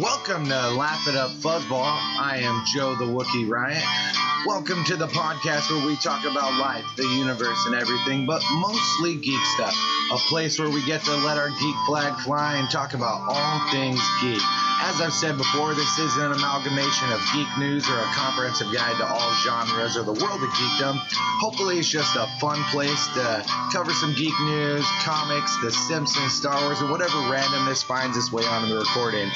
Welcome to Laugh It Up Fuzzball. I am Joe the Wookie Riot. Welcome to the podcast where we talk about life, the universe, and everything, but mostly geek stuff. A place where we get to let our geek flag fly and talk about all things geek. As I've said before, this is an amalgamation of geek news or a comprehensive guide to all genres or the world of geekdom. Hopefully, it's just a fun place to cover some geek news, comics, The Simpsons, Star Wars, or whatever randomness finds its way onto the recording.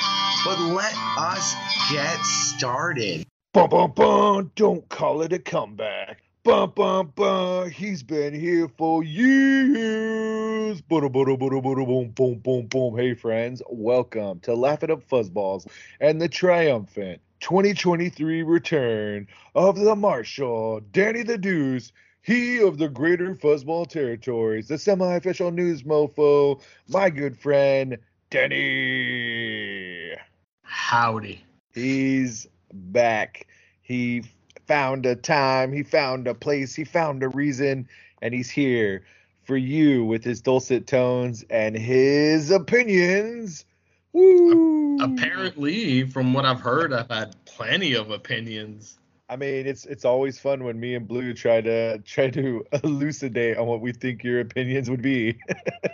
But let us get started. Bum bum bum, don't call it a comeback. Bum bum bum, he's been here for years. Bada bada boom boom boom boom. Hey friends, welcome to Laugh It Up Fuzzballs and the triumphant 2023 return of the Marshal, Danny the Deuce, he of the greater fuzzball territories, the semi-official news mofo, my good friend, Danny. Howdy. He's back. He found a time, he found a place, he found a reason, and he's here for you with his dulcet tones and his opinions. Woo! Apparently, from what I've heard, I've had plenty of opinions. I mean, it's it's always fun when me and Blue try to try to elucidate on what we think your opinions would be.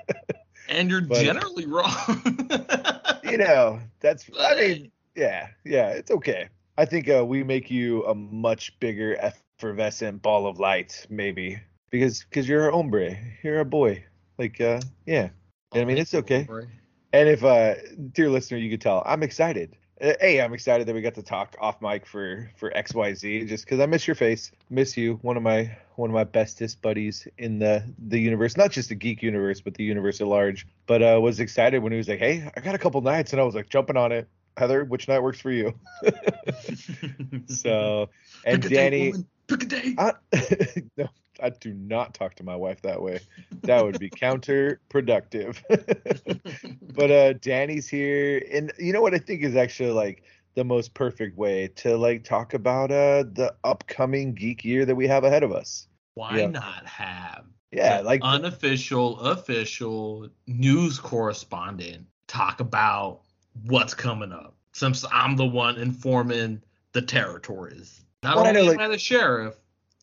and you're But- generally wrong. you know, that's I mean, yeah, yeah, it's okay. I think uh, we make you a much bigger effervescent ball of light, maybe because because you're a hombre, you're a boy. Like, uh, yeah. I mean, it's okay. And if, uh, dear listener, you could tell, I'm excited. Uh, I'm excited that we got to talk off mic for for X Y Z, just because I miss your face, miss you, one of my one of my bestest buddies in the the universe, not just the geek universe, but the universe at large. But uh, was excited when he was like, "Hey, I got a couple nights," and I was like, jumping on it. Heather, which night works for you? So, and Pick a date, Danny, woman. Pick a date. I, no, I do not talk to my wife that way. That would be counterproductive. but uh Danny's here and you know what I think is actually like the most perfect way to like talk about uh the upcoming geek year that we have ahead of us. Why yeah. not have Yeah, like unofficial, official news correspondent talk about what's coming up? Since I'm the one informing the territories. Not Well, only know, am I the sheriff,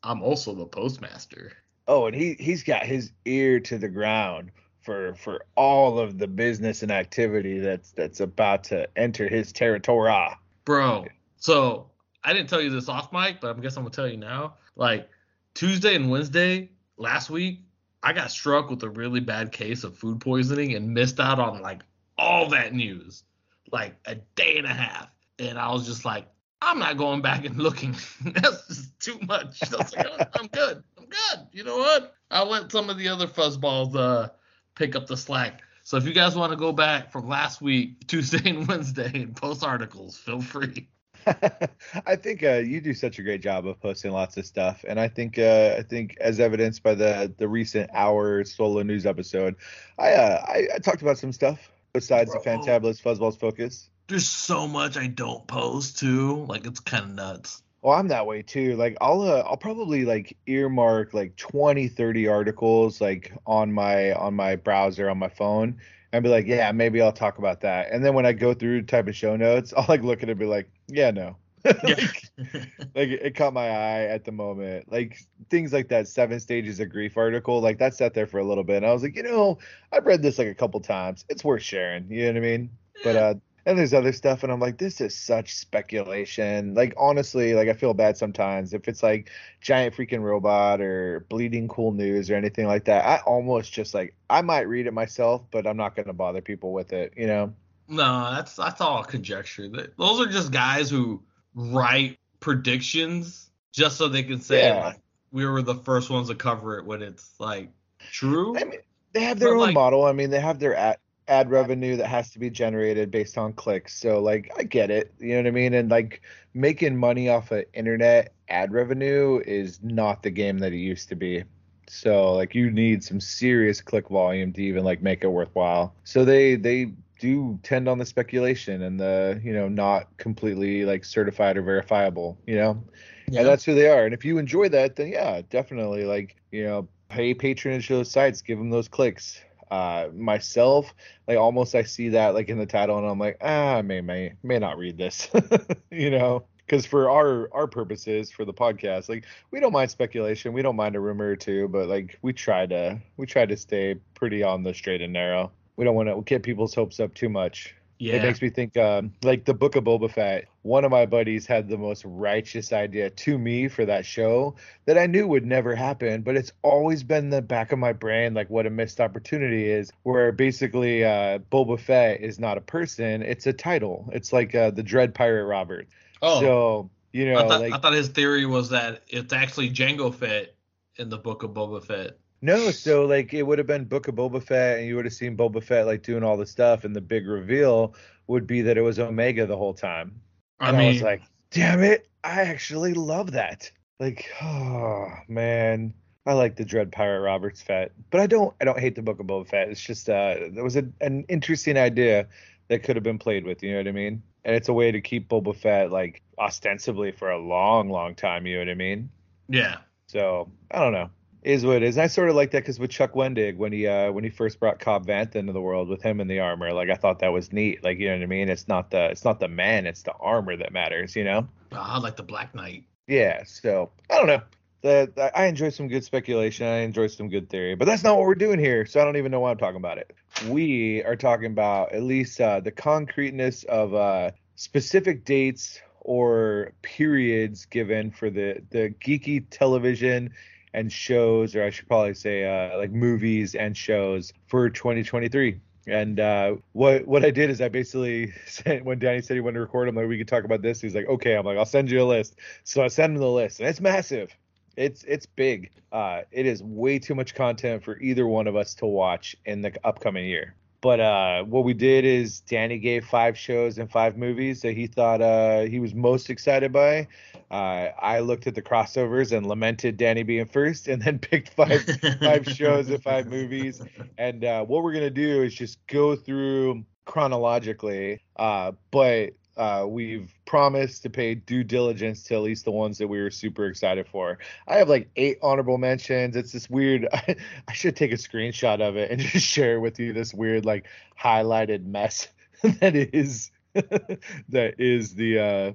I'm also the postmaster. oh, and he he's got his ear to the ground for for all of the business and activity that's that's about to enter his territory. Bro, so I didn't tell you this off mic, but I guess I'm gonna tell you now. Like Tuesday and Wednesday last week, I got struck with a really bad case of food poisoning and missed out on like all that news, like a day and a half. And I was just like, I'm not going back and looking. That's just too much. I was like, "Oh, I'm good. I'm good. You know what? I'll let some of the other fuzzballs uh pick up the slack. So if you guys want to go back from last week, Tuesday and Wednesday, and post articles, feel free. I think uh, you do such a great job of posting lots of stuff, and I think uh, I think as evidenced by the the recent hour solo news episode, I uh, I, I talked about some stuff besides the Bro. Fantabulous Fuzzballs focus. There's so much I don't post too. Like it's kind of nuts. Well, I'm that way too. Like I'll uh, I'll probably like earmark like 20, 30 articles like on my on my browser on my phone and be like, yeah, maybe I'll talk about that. And then when I go through type of show notes, I'll like look at it and be like, yeah, no. like, like it caught my eye at the moment. Like things like that seven stages of grief article, like that sat there for a little bit. And I was like, you know, I've read this like a couple times. It's worth sharing. You know what I mean? But uh and there's other stuff and I'm like, this is such speculation. Like honestly, like I feel bad sometimes if it's like giant freaking robot or bleeding cool news or anything like that. I almost just like I might read it myself, but I'm not gonna bother people with it, you know? no, that's that's all conjecture. Those are just guys who write predictions just so they can say Yeah. like we were the first ones to cover it when it's like true. I mean, they have their But, own like- model. I mean, they have their ad, ad revenue that has to be generated based on clicks. So, like, I get it. You know what I mean? And like making money off of internet ad revenue is not the game that it used to be. So, like, you need some serious click volume to even like make it worthwhile. So they they do tend on the speculation and the you know not completely like certified or verifiable. You know. Yeah. And that's who they are. And if you enjoy that, then yeah, definitely like, you know, pay patronage to those sites, give them those clicks. Uh, myself, like almost I see that like in the title, and I'm like, ah, I may may may not read this, you know, because for our our purposes for the podcast, like we don't mind speculation, we don't mind a rumor or two, but like we try to we try to stay pretty on the straight and narrow. We don't want to get people's hopes up too much. Yeah. It makes me think, um, like the Book of Boba Fett. One of my buddies had the most righteous idea to me for that show that I knew would never happen, but it's always been the back of my brain, like what a missed opportunity is. Where basically, uh, Boba Fett is not a person; it's a title. It's like uh, the Dread Pirate Robert. oh, So you know, I, thought, like I thought his theory was that it's actually Jango Fett in the book of Boba Fett. No, so like it would have been Book of Boba Fett, and you would have seen Boba Fett like doing all the stuff, and the big reveal would be that it was Omega the whole time. I And I, was like, damn it, I actually love that. Like, oh man, I like the Dread Pirate Roberts Fett, but I don't, I don't hate the Book of Boba Fett. It's just, uh, there was a, an interesting idea that could have been played with. You know what I mean? And it's a way to keep Boba Fett like ostensibly for a long, long time. You know what I mean? yeah, So I don't know. Is what it is. And I sort of like that because with Chuck Wendig when he uh when he first brought Cobb Vanth into the world with him in the armor, like I thought that was neat. Like you know what I mean? It's not the it's not the man, it's the armor that matters. You know? I like the Black Knight. Yeah. So I don't know. The, I enjoy some good speculation. I enjoy some good theory, but that's not what we're doing here. So I don't even know why I'm talking about it. We are talking about at least uh, the concreteness of uh, specific dates or periods given for the the geeky television and shows, or I should probably say uh, like movies and shows for 2023. And uh, what what I did is I basically said when Danny said he wanted to record, I'm like, we could talk about this. He's like, okay. I'm like, I'll send you a list. So I sent him the list, and it's massive. It's it's big. Uh, it is way too much content for either one of us to watch in the upcoming year. But uh, what we did is Danny gave five shows and five movies that he thought uh, he was most excited by. Uh, I looked at the crossovers and lamented Danny being first, and then picked five five shows and five movies. And uh, what we're gonna do is just go through chronologically, uh, but uh, we've promised to pay due diligence to at least the ones that we were super excited for. I have like eight honorable mentions. It's this weird. I, I should take a screenshot of it and just share with you this weird like highlighted mess that is that is the uh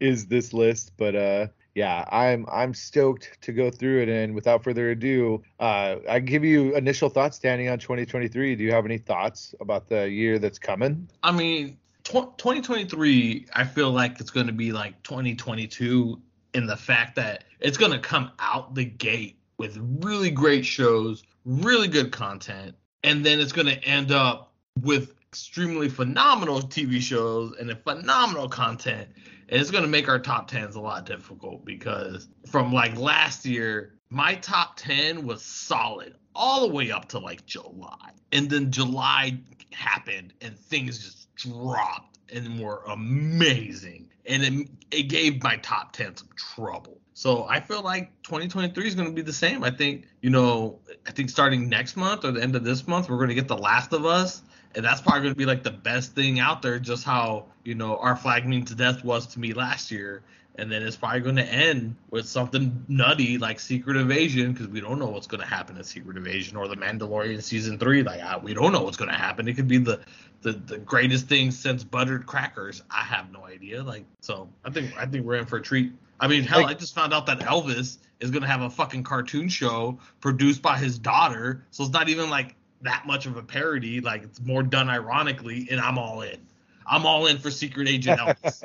is this list. But uh yeah, I'm I'm stoked to go through it. And without further ado, uh, I give you initial thoughts, Danny, on 2023. Do you have any thoughts about the year that's coming? I mean, 2023, I feel like it's going to be like 2022 in the fact that it's going to come out the gate with really great shows, really good content, and then it's going to end up with extremely phenomenal TV shows and phenomenal content. And it's going to make our top 10s a lot difficult because from like last year, my top 10 was solid all the way up to like July. And then July happened and things just dropped and were amazing. And it, it gave my top 10 some trouble. So I feel like 2023 is going to be the same. I think, you know, I think starting next month or the end of this month, we're going to get The Last of Us. And that's probably going to be like the best thing out there, just how, you know, Our Flag Means to Death was to me last year. And then it's probably going to end with something nutty like Secret Invasion because we don't know what's going to happen in Secret Invasion or The Mandalorian season three. Like I, we don't know what's going to happen. It could be the, the the greatest thing since buttered crackers. I have no idea. Like so, I think I think we're in for a treat. I mean, hell, Like- I just found out that Elvis is going to have a fucking cartoon show produced by his daughter. So it's not even like that much of a parody. Like it's more done ironically, and I'm all in. I'm all in for Secret Agent Elvis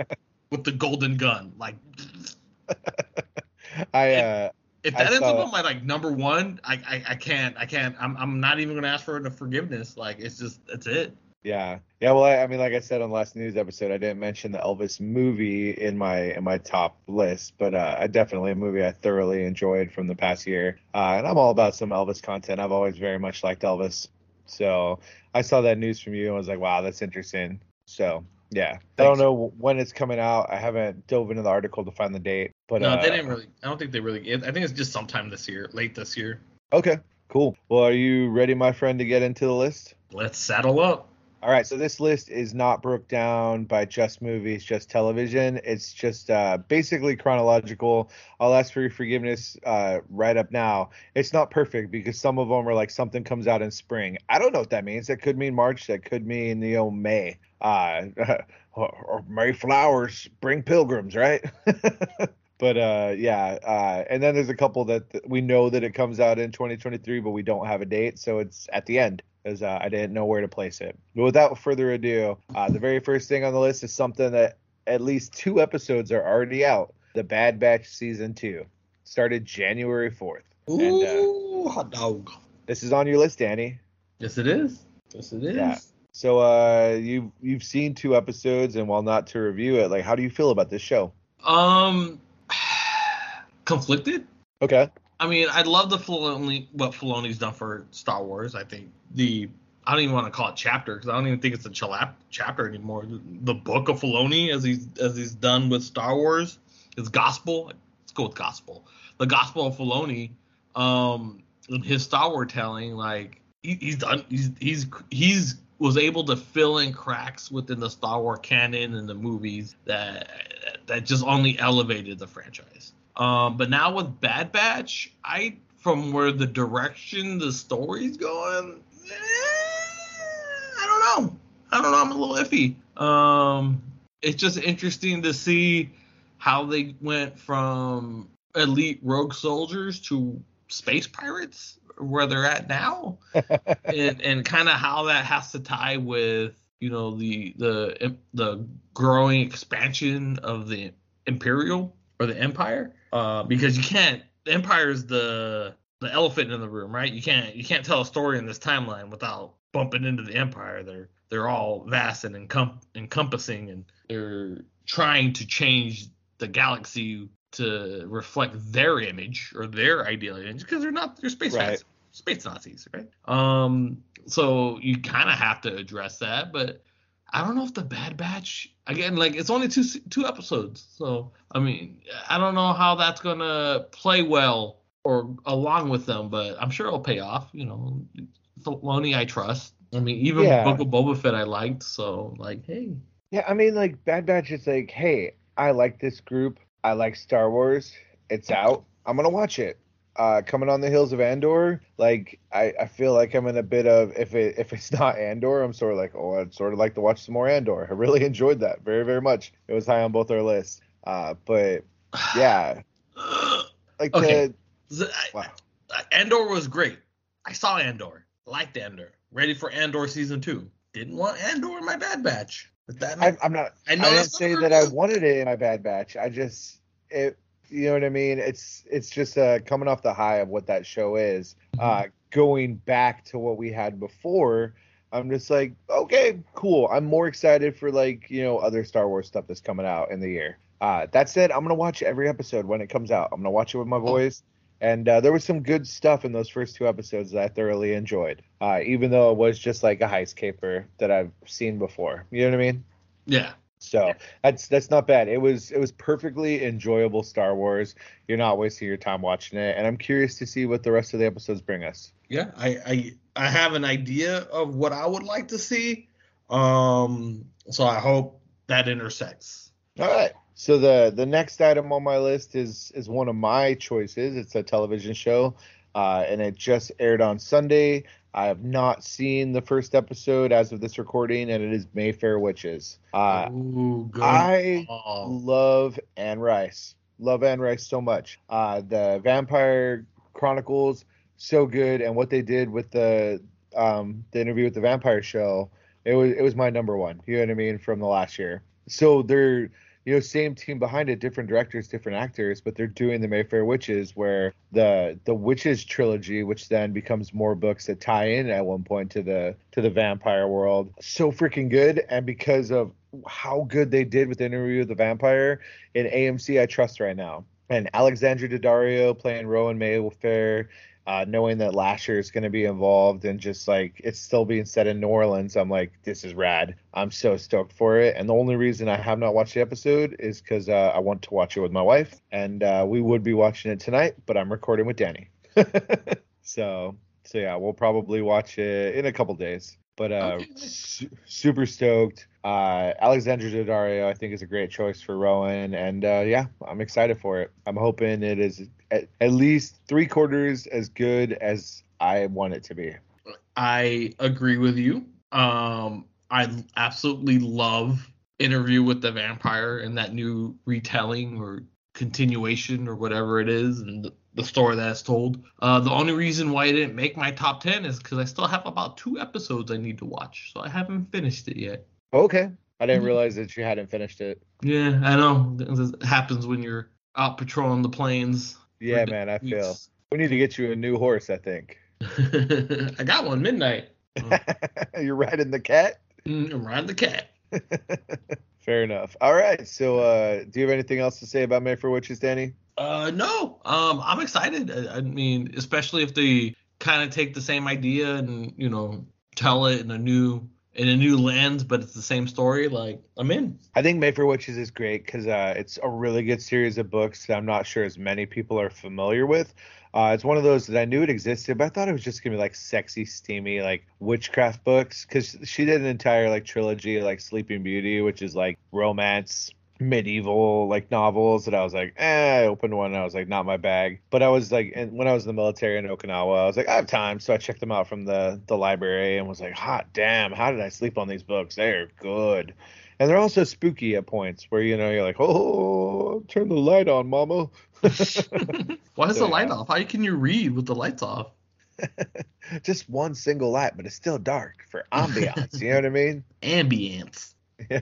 with the golden gun. Like I uh if I that ends saw up on my like number one, I, I I can't I can't I'm I'm not even gonna ask for the forgiveness. Like it's just that's it. yeah yeah well I, I mean like I said on the last news episode I didn't mention the Elvis movie in my in my top list but uh, definitely a movie I thoroughly enjoyed from the past year uh, and I'm all about some Elvis content I've always very much liked Elvis so I saw that news from you and was like wow that's interesting so yeah I don't know when it's coming out I haven't dove into the article to find the date but no, uh, they didn't really. I don't think they really. I think it's just sometime this year, late this year. okay cool well are you ready my friend to get into the list Let's saddle up. All right, so this list is not broke down by just movies, just television. It's just uh, basically chronological. I'll ask for your forgiveness uh, right up now. It's not perfect because some of them are like something comes out in spring. I don't know what that means. That could mean March. That could mean you know May. Uh, or, May flowers bring pilgrims, right? but uh, yeah, uh, and then there's a couple that that we know that it comes out in 2023, but we don't have a date, so it's at the end because uh, I didn't know where to place it. But without further ado, uh, the very first thing on the list is something that at least two episodes are already out. The Bad Batch season two started January 4th. And, uh, Ooh, hot dog. This is on your list, Danny. Yes, it is. Yes, it is. Yeah. So uh, you you've seen two episodes, and while not to review it, like how do you feel about this show? Um, conflicted. Okay. I mean, I love the Filoni, what Filoni's done for Star Wars. I think the I don't even want to call it chapter because I don't even think it's a chap- chapter anymore. The book of Filoni, as he's as he's done with Star Wars, is gospel. Let's go with gospel. The gospel of Filoni, um, in his Star Wars telling, like he, he's done. He's he's he's was able to fill in cracks within the Star Wars canon and the movies that that just only elevated the franchise. Um, but now with Bad Batch, I from where the direction the story's going, eh, I don't know. I don't know. I'm a little iffy. Um, it's just interesting to see how they went from elite rogue soldiers to space pirates, where they're at now, and and kind of how that has to tie with you know the the the growing expansion of the imperial or the empire uh, because you can't the empire is the the elephant in the room right? You can't you can't tell a story in this timeline without bumping into the empire. They're they're all vast and encom- encompassing and they're trying to change the galaxy to reflect their image or their ideal image because they're not they're space Right. Nazis, space Nazis right? Um so you kind of have to address that but I don't know if the Bad Batch again, like it's only two two episodes, so I mean, I don't know how that's gonna play well or along with them, but I'm sure it'll pay off. You know, Filoni I trust. I mean, even Yeah. Book of Boba Fett I liked, so like, hey, Yeah, I mean, like Bad Batch is like, hey, I like this group. I like Star Wars. It's out. I'm gonna watch it. Uh, coming on the heels of Andor, like I, I feel like I'm in a bit of if it if it's not Andor, I'm sort of like, oh, I'd sort of like to watch some more Andor. I really enjoyed that very very much. It was high on both our lists. Uh, but yeah, like Okay. the wow. Andor was great. I saw Andor, liked Andor, ready for Andor season two. Didn't want Andor in my Bad Batch. But that I, I'm not. I I, didn't say that I wanted it in my Bad Batch. I just it. You know what I mean? It's it's just uh, coming off the high of what that show is. Uh, going back to what we had before, I'm just like, okay, cool. I'm more excited for like you know other Star Wars stuff that's coming out in the year. Uh, that said, I'm gonna watch every episode when it comes out. I'm gonna watch it with my boys. And uh, there was some good stuff in those first two episodes that I thoroughly enjoyed, uh, even though it was just like a heist caper that I've seen before. You know what I mean? yeah. So that's that's not bad. It was it was perfectly enjoyable Star Wars. You're not wasting your time watching it, and I'm curious to see what the rest of the episodes bring us. Yeah, I, I I have an idea of what I would like to see. Um, so I hope that intersects. All right. So the the next item on my list is is one of my choices. It's a television show, uh, and it just aired on Sunday. I have not seen the first episode as of this recording, and it is Mayfair Witches. Uh, Ooh, good. I call. love Anne Rice. Love Anne Rice so much. Uh, the Vampire Chronicles, so good, and what they did with the um, the interview with the Vampire Show, it was it was my number one. You know what I mean from the last year. So they're you know same team behind it, different directors, different actors, but they're doing the Mayfair Witches, where the the Witches trilogy, which then becomes more books that tie in at one point to the to the vampire world, so freaking good, and because of how good they did with the interview with the vampire in AMC, I trust right now. And Alexandra Daddario playing Rowan Mayfair, uh, knowing that Lasher is going to be involved and just like it's still being set in New Orleans, I'm like, this is rad. I'm so stoked for it. And the only reason I have not watched the episode is because uh, I want to watch it with my wife, and uh, we would be watching it tonight, but I'm recording with Danny. so, so yeah, we'll probably watch it in a couple days. But uh, Okay. su- super stoked. Uh, Alexandra Daddario, I think, is a great choice for Rowan, and uh, yeah, I'm excited for it. I'm hoping it is at, at least three quarters as good as I want it to be. I agree with you. Um, I absolutely love Interview with the Vampire and that new retelling or continuation or whatever it is, and the, the story that's told. Uh, the only reason why I didn't make my top ten is because I still have about two episodes I need to watch, so I haven't finished it yet. Okay, I didn't realize that you hadn't finished it. Yeah, I know. It happens when you're out patrolling the plains. Yeah, man, I feel weeks. we need to get you a new horse. I think I got one midnight. you're riding the cat. Mm, I'm riding the cat. Fair enough. All right. So, uh, do you have anything else to say about for Witches, Danny? Uh, no. Um, I'm excited. I, I mean, especially if they kind of take the same idea and you know tell it in a new in a new lens, but it's the same story. Like I'm in. I think Mayfair Witches is great because uh, it's a really good series of books that I'm not sure as many people are familiar with. Uh, it's one of those that I knew it existed, but I thought it was just gonna be like sexy, steamy, like witchcraft books. Because she did an entire like trilogy, like Sleeping Beauty, which is like romance, medieval like novels. And I was like, eh. I opened one, and I was like, not my bag. But I was like, and when I was in the military in Okinawa, I was like, I have time, so I checked them out from the the library and was like, hot damn, how did I sleep on these books? They're good. And they're also spooky at points where you know you're like, oh, turn the light on, mama. Why is So, the light yeah. off? How can you read with the lights off? Just one single light, but it's still dark for ambiance. you know what I mean? Ambience. Yeah.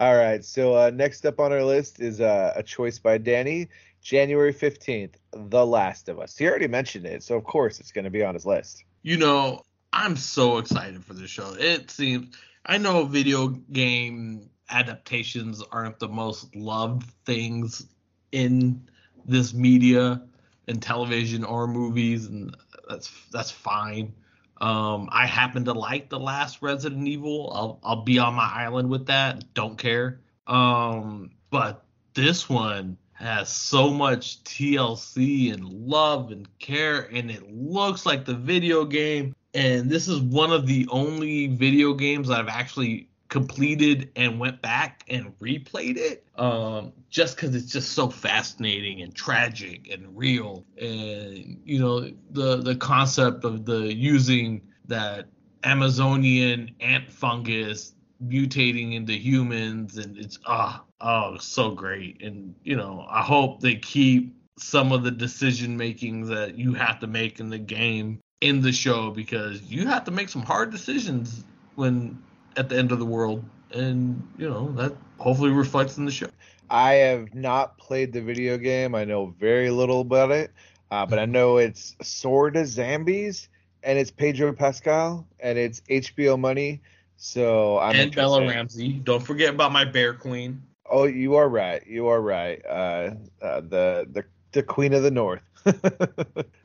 All right. So uh, next up on our list is uh, a choice by Danny. January 15th, The Last of Us. He already mentioned it, so of course it's going to be on his list. You know, I'm so excited for this show. It seems I know video game adaptations aren't the most loved things in this media and television or movies and that's that's fine. Um I happen to like the last Resident Evil. I'll I'll be on my island with that. Don't care. Um but this one has so much TLC and love and care and it looks like the video game and this is one of the only video games I've actually completed and went back and replayed it um just because it's just so fascinating and tragic and real. And you know the the concept of the using that amazonian ant fungus mutating into humans and it's ah oh so great. And you know i hope they keep some of the decision making that you have to make in the game in the show because you have to make some hard decisions when at the end of the world and you know that hopefully reflects in the show I have not played the video game. I know very little about it, uh, but I know it's Sword of Zombies and it's Pedro Pascal and it's HBO money. So I'm and Bella. Ramsey. Don't forget about my Bear Queen. Oh, you are right. You are right. Uh, uh, the the the Queen of the North.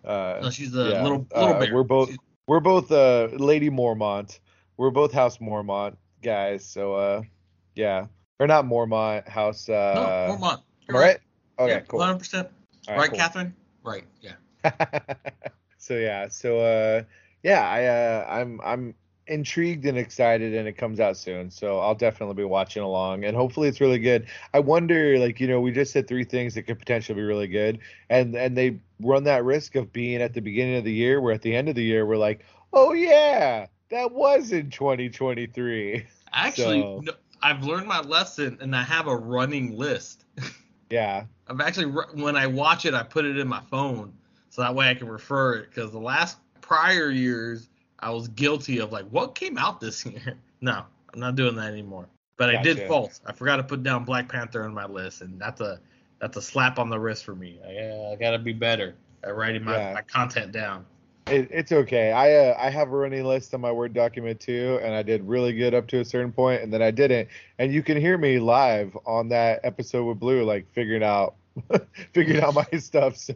uh, No, she's a yeah, little little uh, bear. we're both- She's- we're both uh Lady Mormont. We're both House Mormont guys. So uh, yeah, or not Mormont. House. Uh, no, Mormont. You're I right? Okay, yeah, cool. 100. percent All Right, cool. Catherine. Right. Yeah. so yeah, so uh, yeah, I uh, I'm I'm intrigued and excited, and it comes out soon. So I'll definitely be watching along, and hopefully it's really good. I wonder, like you know, we just said three things that could potentially be really good, and and they run that risk of being at the beginning of the year, where at the end of the year we're like, oh yeah, that was in 2023. Actually, So- no, I've learned my lesson, and I have a running list. Yeah, I've actually when I watch it, I put it in my phone so that way I can refer it. Because the last prior years, I was guilty of like, what came out this year? No, I'm not doing that anymore. But I did Gotcha. false. I forgot to put down Black Panther on my list, and that's a that's a slap on the wrist for me. I, I gotta be better at writing my, Yeah. my content down. It, it's okay. I uh, I have a running list on my Word document too, and I did really good up to a certain point, and then I didn't. And you can hear me live on that episode with Blue, like figuring out figuring out my stuff. So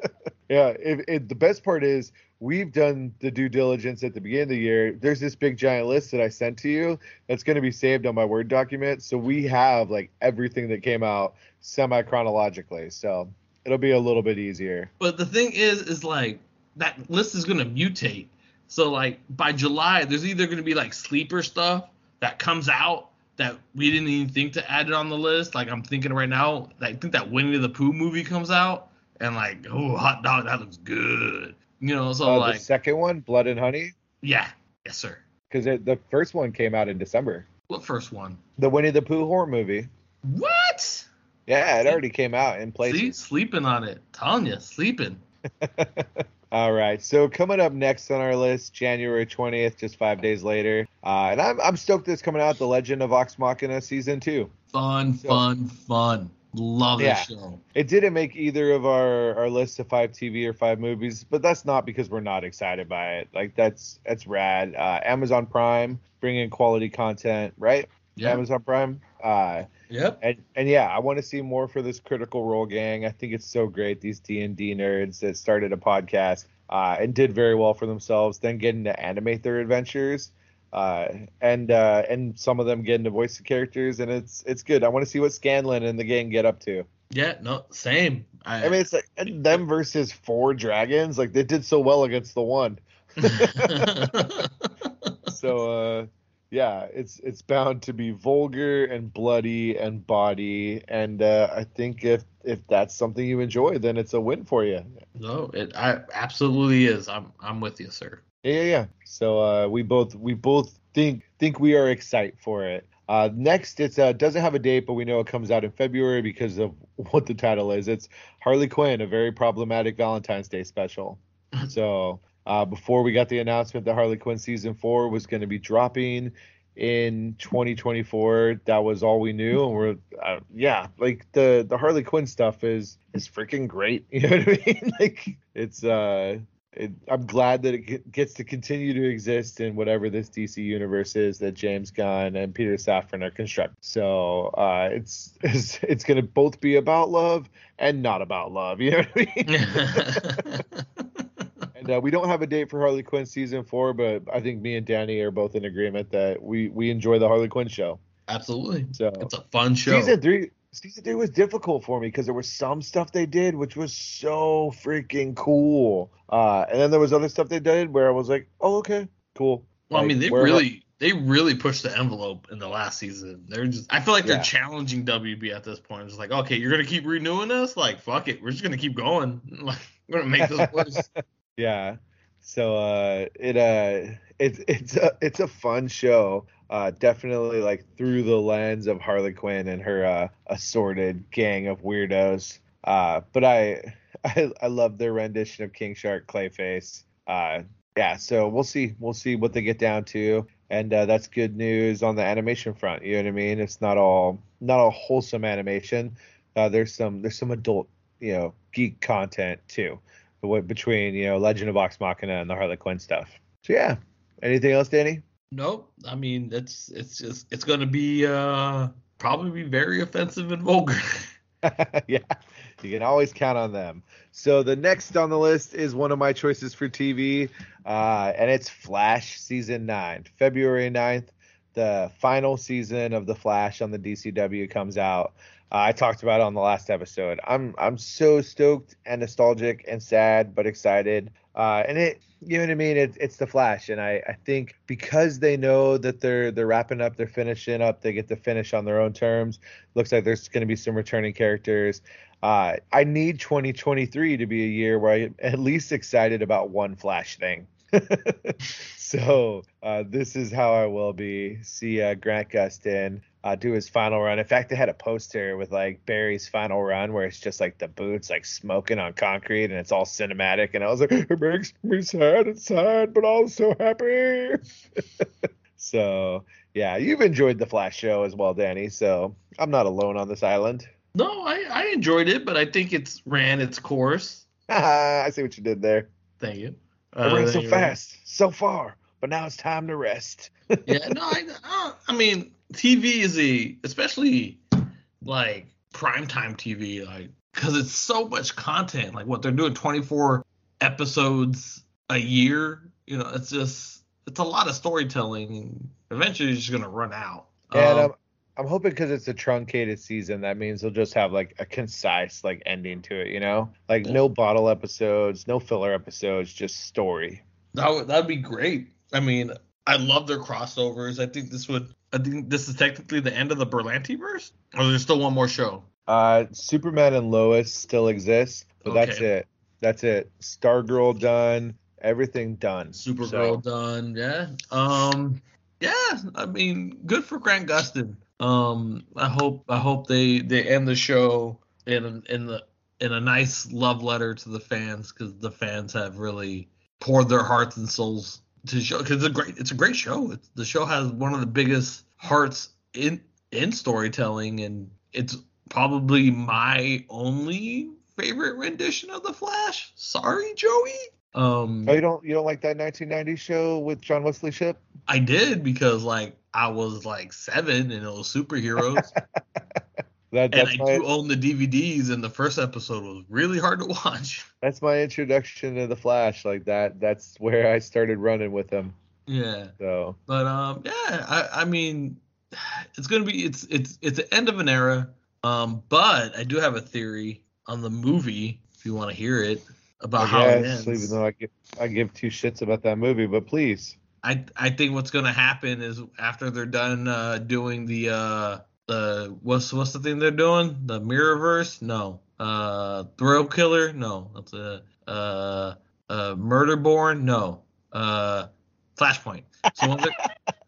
yeah, if, it, the best part is we've done the due diligence at the beginning of the year. There's this big giant list that I sent to you that's going to be saved on my Word document, so we have like everything that came out semi chronologically. So it'll be a little bit easier. But the thing is, is like that list is gonna mutate. So like by July, there's either going to be like sleeper stuff that comes out that we didn't even think to add it on the list. Like I'm thinking right now, I think that Winnie the Pooh movie comes out, and like, oh, hot dog, that looks good. You know, so Uh, like, the second one, Blood and Honey, yeah, yes, sir. because the first one came out in December. What first one? The Winnie the Pooh horror movie. What? Yeah, it already came out in See, places. sleeping on it. Tanya, sleeping. All right. So coming up next on our list, January 20th, just five days later. Uh, and I'm, I'm stoked this coming out, The Legend of Vox Machina season two. Fun, So- fun, fun. Love Yeah. this show. It didn't make either of our, our list of five TV or five movies, but that's not because we're not excited by it. Like that's that's rad. Uh, Amazon Prime bringing quality content, right? Yeah. Amazon Prime. Uh, Yep. and and yeah, I want to see more for this Critical Role gang. I think it's so great. These D and D nerds that started a podcast uh, and did very well for themselves, then getting to animate their adventures, uh, and uh, and some of them getting to voice the characters, and it's it's good. I want to see what Scanlan and the gang get up to. Yeah. No. Same. I, I mean, it's like them versus four dragons. Like they did so well against the one. So uh, yeah, it's it's bound to be vulgar and bloody and body, and uh, I think if if that's something you enjoy, then it's a win for you. no, it I absolutely is. I'm I'm with you, sir. Yeah, yeah, yeah. So uh, we both we both think think we are excited for it. Uh, next, it's uh, doesn't have a date, but we know it comes out in February because of what the title is. It's Harley Quinn, a very problematic Valentine's Day special. so uh, before we got the announcement that Harley Quinn season four was going to be dropping in 2024, that was all we knew, and we're uh, yeah, like the the Harley Quinn stuff is is freaking great. You know what I mean? like it's uh it, I'm glad that it gets to continue to exist in whatever this DC universe is that James Gunn and Peter Safran are constructing. So uh, it's it's, it's going to both be about love and not about love. You know what I mean? uh, we don't have a date for Harley Quinn season four, but I think me and Danny are both in agreement that we we enjoy the Harley Quinn show. absolutely. So It's a fun show. season three. Season three was difficult for me because there was some stuff they did which was so freaking cool, uh, and then there was other stuff they did where I was like, "Oh, okay, cool." Well, I mean, they really they really pushed the envelope in the last season. They're just I feel like they're Yeah. challenging WB at this point. It's like, okay, you're gonna keep renewing this? Like, fuck it, we're just gonna keep going. Like, we're gonna make this worse. Yeah. So uh, it uh, it's it's a it's a fun show. Uh, definitely like through the lens of Harley Quinn and her uh, assorted gang of weirdos. Uh, but I, I I love their rendition of King Shark Clayface. Uh, yeah. So we'll see we'll see what they get down to, and uh, that's good news on the animation front. You know what I mean? It's not all not all wholesome animation. Uh, there's some there's some adult you know geek content too between you know Legend of Vox Machina and the Harley Quinn stuff. So yeah. Anything else, Danny? Nope. I mean, it's it's just it's gonna be uh probably be very offensive and vulgar. yeah, you can always count on them. So the next on the list is one of my choices for TV, uh, and it's Flash season nine, February 9th. The final season of the Flash on the DCW comes out. Uh, I talked about it on the last episode. I'm I'm so stoked and nostalgic and sad but excited. Uh, and it, you know what I mean? It, it's the Flash, and I, I think because they know that they're they're wrapping up, they're finishing up, they get to finish on their own terms. Looks like there's going to be some returning characters. Uh, I need 2023 to be a year where I'm at least excited about one Flash thing. so uh, this is how I will be. See uh, Grant Gustin uh, do his final run. In fact, they had a poster with like Barry's final run where it's just like the boots like smoking on concrete and it's all cinematic. And I was like, it makes me sad and sad, but also happy. so yeah, you've enjoyed the Flash show as well, Danny. So I'm not alone on this island. no, I I enjoyed it, but I think it's ran its course. I see what you did there. Thank you. Ran Uh, so you're- fast, so far, but now it's time to rest. yeah, no, I, I, I mean, TV is a, especially like primetime TV, like, because it's so much content. Like, what they're doing 24 episodes a year, you know, it's just, it's a lot of storytelling. Eventually, it's just going to run out. And Um, I'm, hoping because it's a truncated season, that means they'll just have like a concise like ending to it, you know, like Yeah. no bottle episodes, no filler episodes, just story. That would that'd be great. I mean, I love their crossovers. I think this would. I think this is technically the end of the Berlanti verse, or there's still one more show. Uh, Superman and Lois still exists, but that's it. That's it. Stargirl done. Everything done. Supergirl So, done. Yeah. Um. Yeah. I mean, good for Grant Gustin. Um. I hope. I hope they they end the show in in the in a nice love letter to the fans because the fans have really poured their hearts and souls to show because it's a great it's a great show. It's, the show has one of the biggest hearts in in storytelling and it's probably my only favorite rendition of the Flash. Sorry, Joey. Um, Oh, you don't you don't like that 1990 show with John Wesley Shipp? I did because like I was like seven and it was superheroes, That and I my do own the DVDs, and the first episode was really hard to watch. that's my introduction to the Flash. Like that. That's where I started running with him. Yeah, So but um, yeah, I I mean, it's gonna be it's it's it's the end of an era. Um, but I do have a theory on the movie if you want to hear it about I how it guess, even though I give I give two shits about that movie, but please. I I think what's gonna happen is after they're done uh, doing the uh the what's what's the thing they're doing? The Mirrorverse? No. Uh Thrill Killer? No. That's a uh uh Murderborn? No. Uh Flashpoint. So when they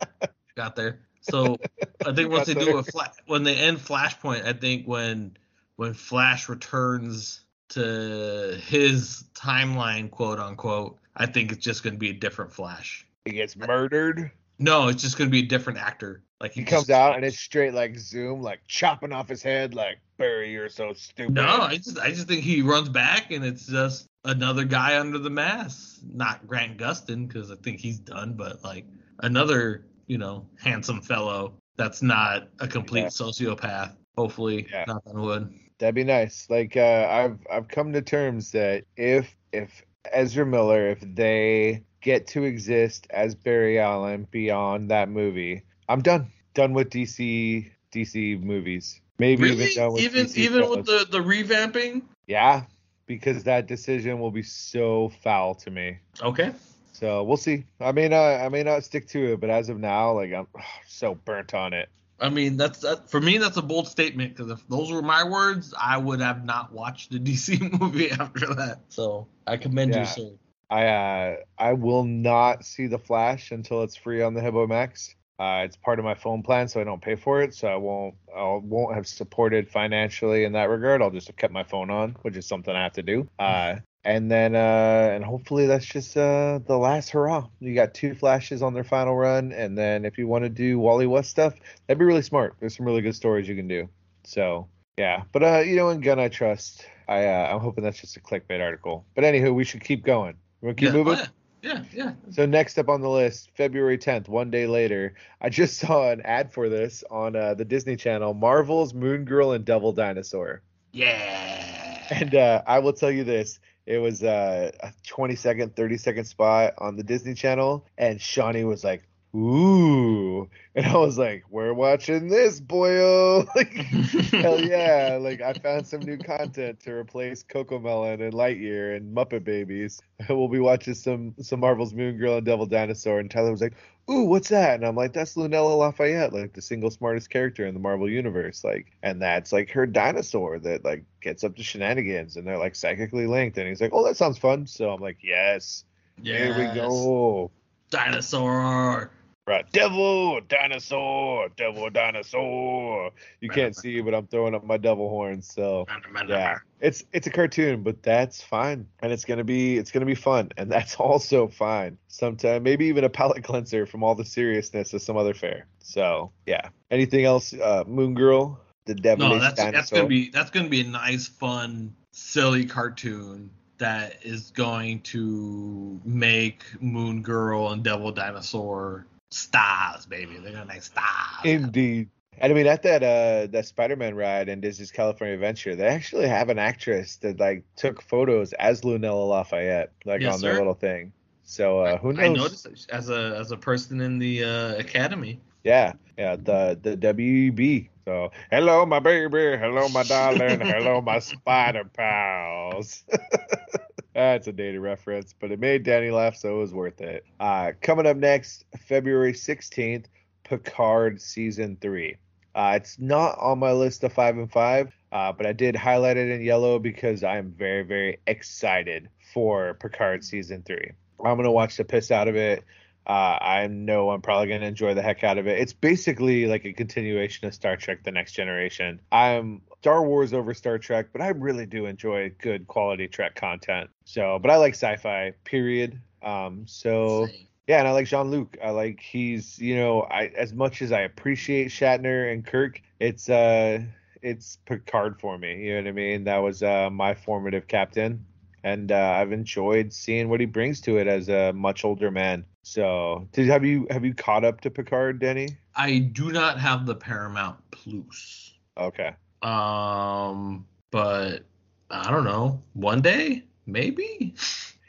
got there. So I think once they Got do a fla- when they end Flashpoint I think when when Flash returns to his timeline quote unquote I think it's just gonna be a different Flash. He gets murdered. No, it's just gonna be a different actor. Like He just- comes out and it's straight like zoom, like chopping off his head, like Barry, you're so stupid. no. I just I just think he runs back and it's just another guy under the mask. Not Grant Gustin because I think he's done, but like another you know handsome fellow that's not a complete Yeah. sociopath. Hopefully, Yeah. knock on wood. That'd be nice. Like uh, I've I've come to terms that if if Ezra Miller, if they get to exist as Barry Allen beyond that movie, I'm done. Done with DC DC movies. Maybe Really, even done with even DC even with the the revamping. yeah, because that decision will be so foul to me. Okay. So we'll see. I may not I may not stick to it, but as of now, like I'm so burnt on it. I mean, that's that for me. That's a bold statement because if those were my words, I would have not watched the DC movie after that. So I commend Yeah. you, sir. I uh, I will not see the Flash until it's free on the Hibbo Max. Uh, it's part of my phone plan, so I don't pay for it. So I won't I won't have supported financially in that regard. I'll just have kept my phone on, which is something I have to do. Uh, and then uh, and hopefully that's just uh, the last hurrah. You got two Flashes on their final run, and then if you want to do Wally West stuff, that'd be really smart. There's some really good stories you can do. So yeah, but uh, you know, in Gunn I trust. I uh, I'm hoping that's just a clickbait article. But anywho, we should keep going. We keep yeah, moving. oh, yeah, yeah, yeah. So next up on the list, February 10th, one day later, I just saw an ad for this on uh, the Disney Channel, Marvel's Moon Girl and Devil Dinosaur. Yeah. And uh, I will tell you this, it was a 20 second, 30 second spot on the Disney Channel, and Shawnee was like, "Ooh," and I was like, "We're watching this, boyo!" like, hell yeah! Like I found some new content to replace Coco Melon and Lightyear and Muppet Babies. we'll be watching some some Marvel's Moon Girl and Devil Dinosaur, and Tyler was like, "Ooh, what's that?" And I'm like, "That's Lunella Lafayette, like the single smartest character in the Marvel universe, like, and that's like her dinosaur that like gets up to shenanigans, and they're like psychically linked." And he's like, "Oh, that sounds fun." So I'm like, "Yes, here we go." Dinosaur. Right. Devil, dinosaur, devil, dinosaur. You can't see, but I'm throwing up my devil horns. So yeah, it's it's a cartoon, but that's fine, and it's gonna be it's gonna be fun, and that's also fine. Sometime maybe even a palate cleanser from all the seriousness of some other fair. So yeah. Anything else? Uh, Moon Girl, the devilish No, that's dinosaur. that's gonna be that's gonna be a nice, fun, silly cartoon that is going to make Moon Girl and Devil Dinosaur stars, baby. They're gonna make stars. Indeed. And I mean, at that uh that Spider-Man ride in Disney's California Adventure, they actually have an actress that like took photos as Lunella Lafayette, like Yes, on their little thing. So uh, who knows? I noticed as a as a person in the uh, academy. Yeah, yeah, the the WB. So hello, my baby. Hello, my darling. hello, my spider pals. That's a dated reference, but it made Danny laugh, so it was worth it. Uh, coming up next, February 16th, Picard season three. Uh, it's not on my list of five and five, uh, but I did highlight it in yellow because I'm very, very excited for Picard season three. I'm gonna watch the piss out of it. Uh, I know I'm probably gonna enjoy the heck out of it. It's basically like a continuation of Star Trek: The Next Generation. I'm Star Wars over Star Trek, but I really do enjoy good quality Trek content. So, but I like sci-fi. Period. Um, so. Same. Yeah, and I like Jean Luc. I like he's you know I as much as I appreciate Shatner and Kirk, it's uh it's Picard for me. You know what I mean? That was uh my formative captain, and uh, I've enjoyed seeing what he brings to it as a much older man. So, did have you have you caught up to Picard, Denny? I do not have the Paramount Plus. Okay. Um, but I don't know. One day, maybe.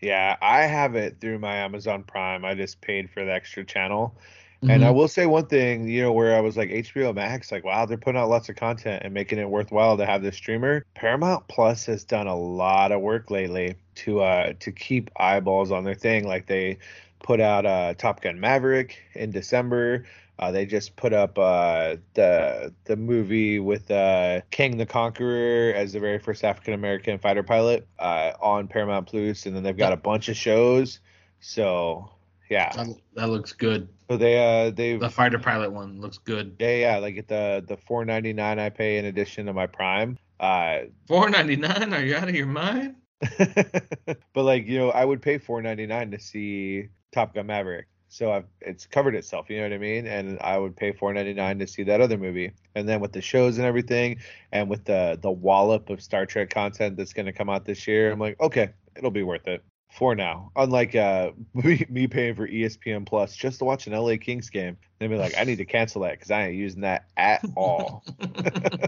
Yeah, I have it through my Amazon Prime. I just paid for the extra channel. And I Mhm. will say one thing, you know, where I was like HBO Max, like, wow, they're putting out lots of content and making it worthwhile to have this streamer. Paramount Plus has done a lot of work lately to uh to keep eyeballs on their thing. Like they put out uh Top Gun Maverick in December. Uh, they just put up uh, the the movie with uh, Kang the Conqueror as the very first African American fighter pilot uh, on Paramount Plus, and then they've got a bunch of shows. So yeah, that, that looks good. so they uh they The fighter pilot one looks good. yeah yeah like at the the four ninety nine I pay in addition to my Prime. Uh, Four ninety nine? Are you out of your mind? but like you know I would pay four ninety nine to see Top Gun Maverick. So I've, it's covered itself, you know what I mean? And I would pay four ninety nine to see that other movie. And then with the shows and everything, and with the the wallop of Star Trek content that's going to come out this year, I'm like, okay, it'll be worth it for now. Unlike uh me, me paying for ESPN Plus just to watch an LA Kings game, they'd be like, I need to cancel that because I ain't using that at all.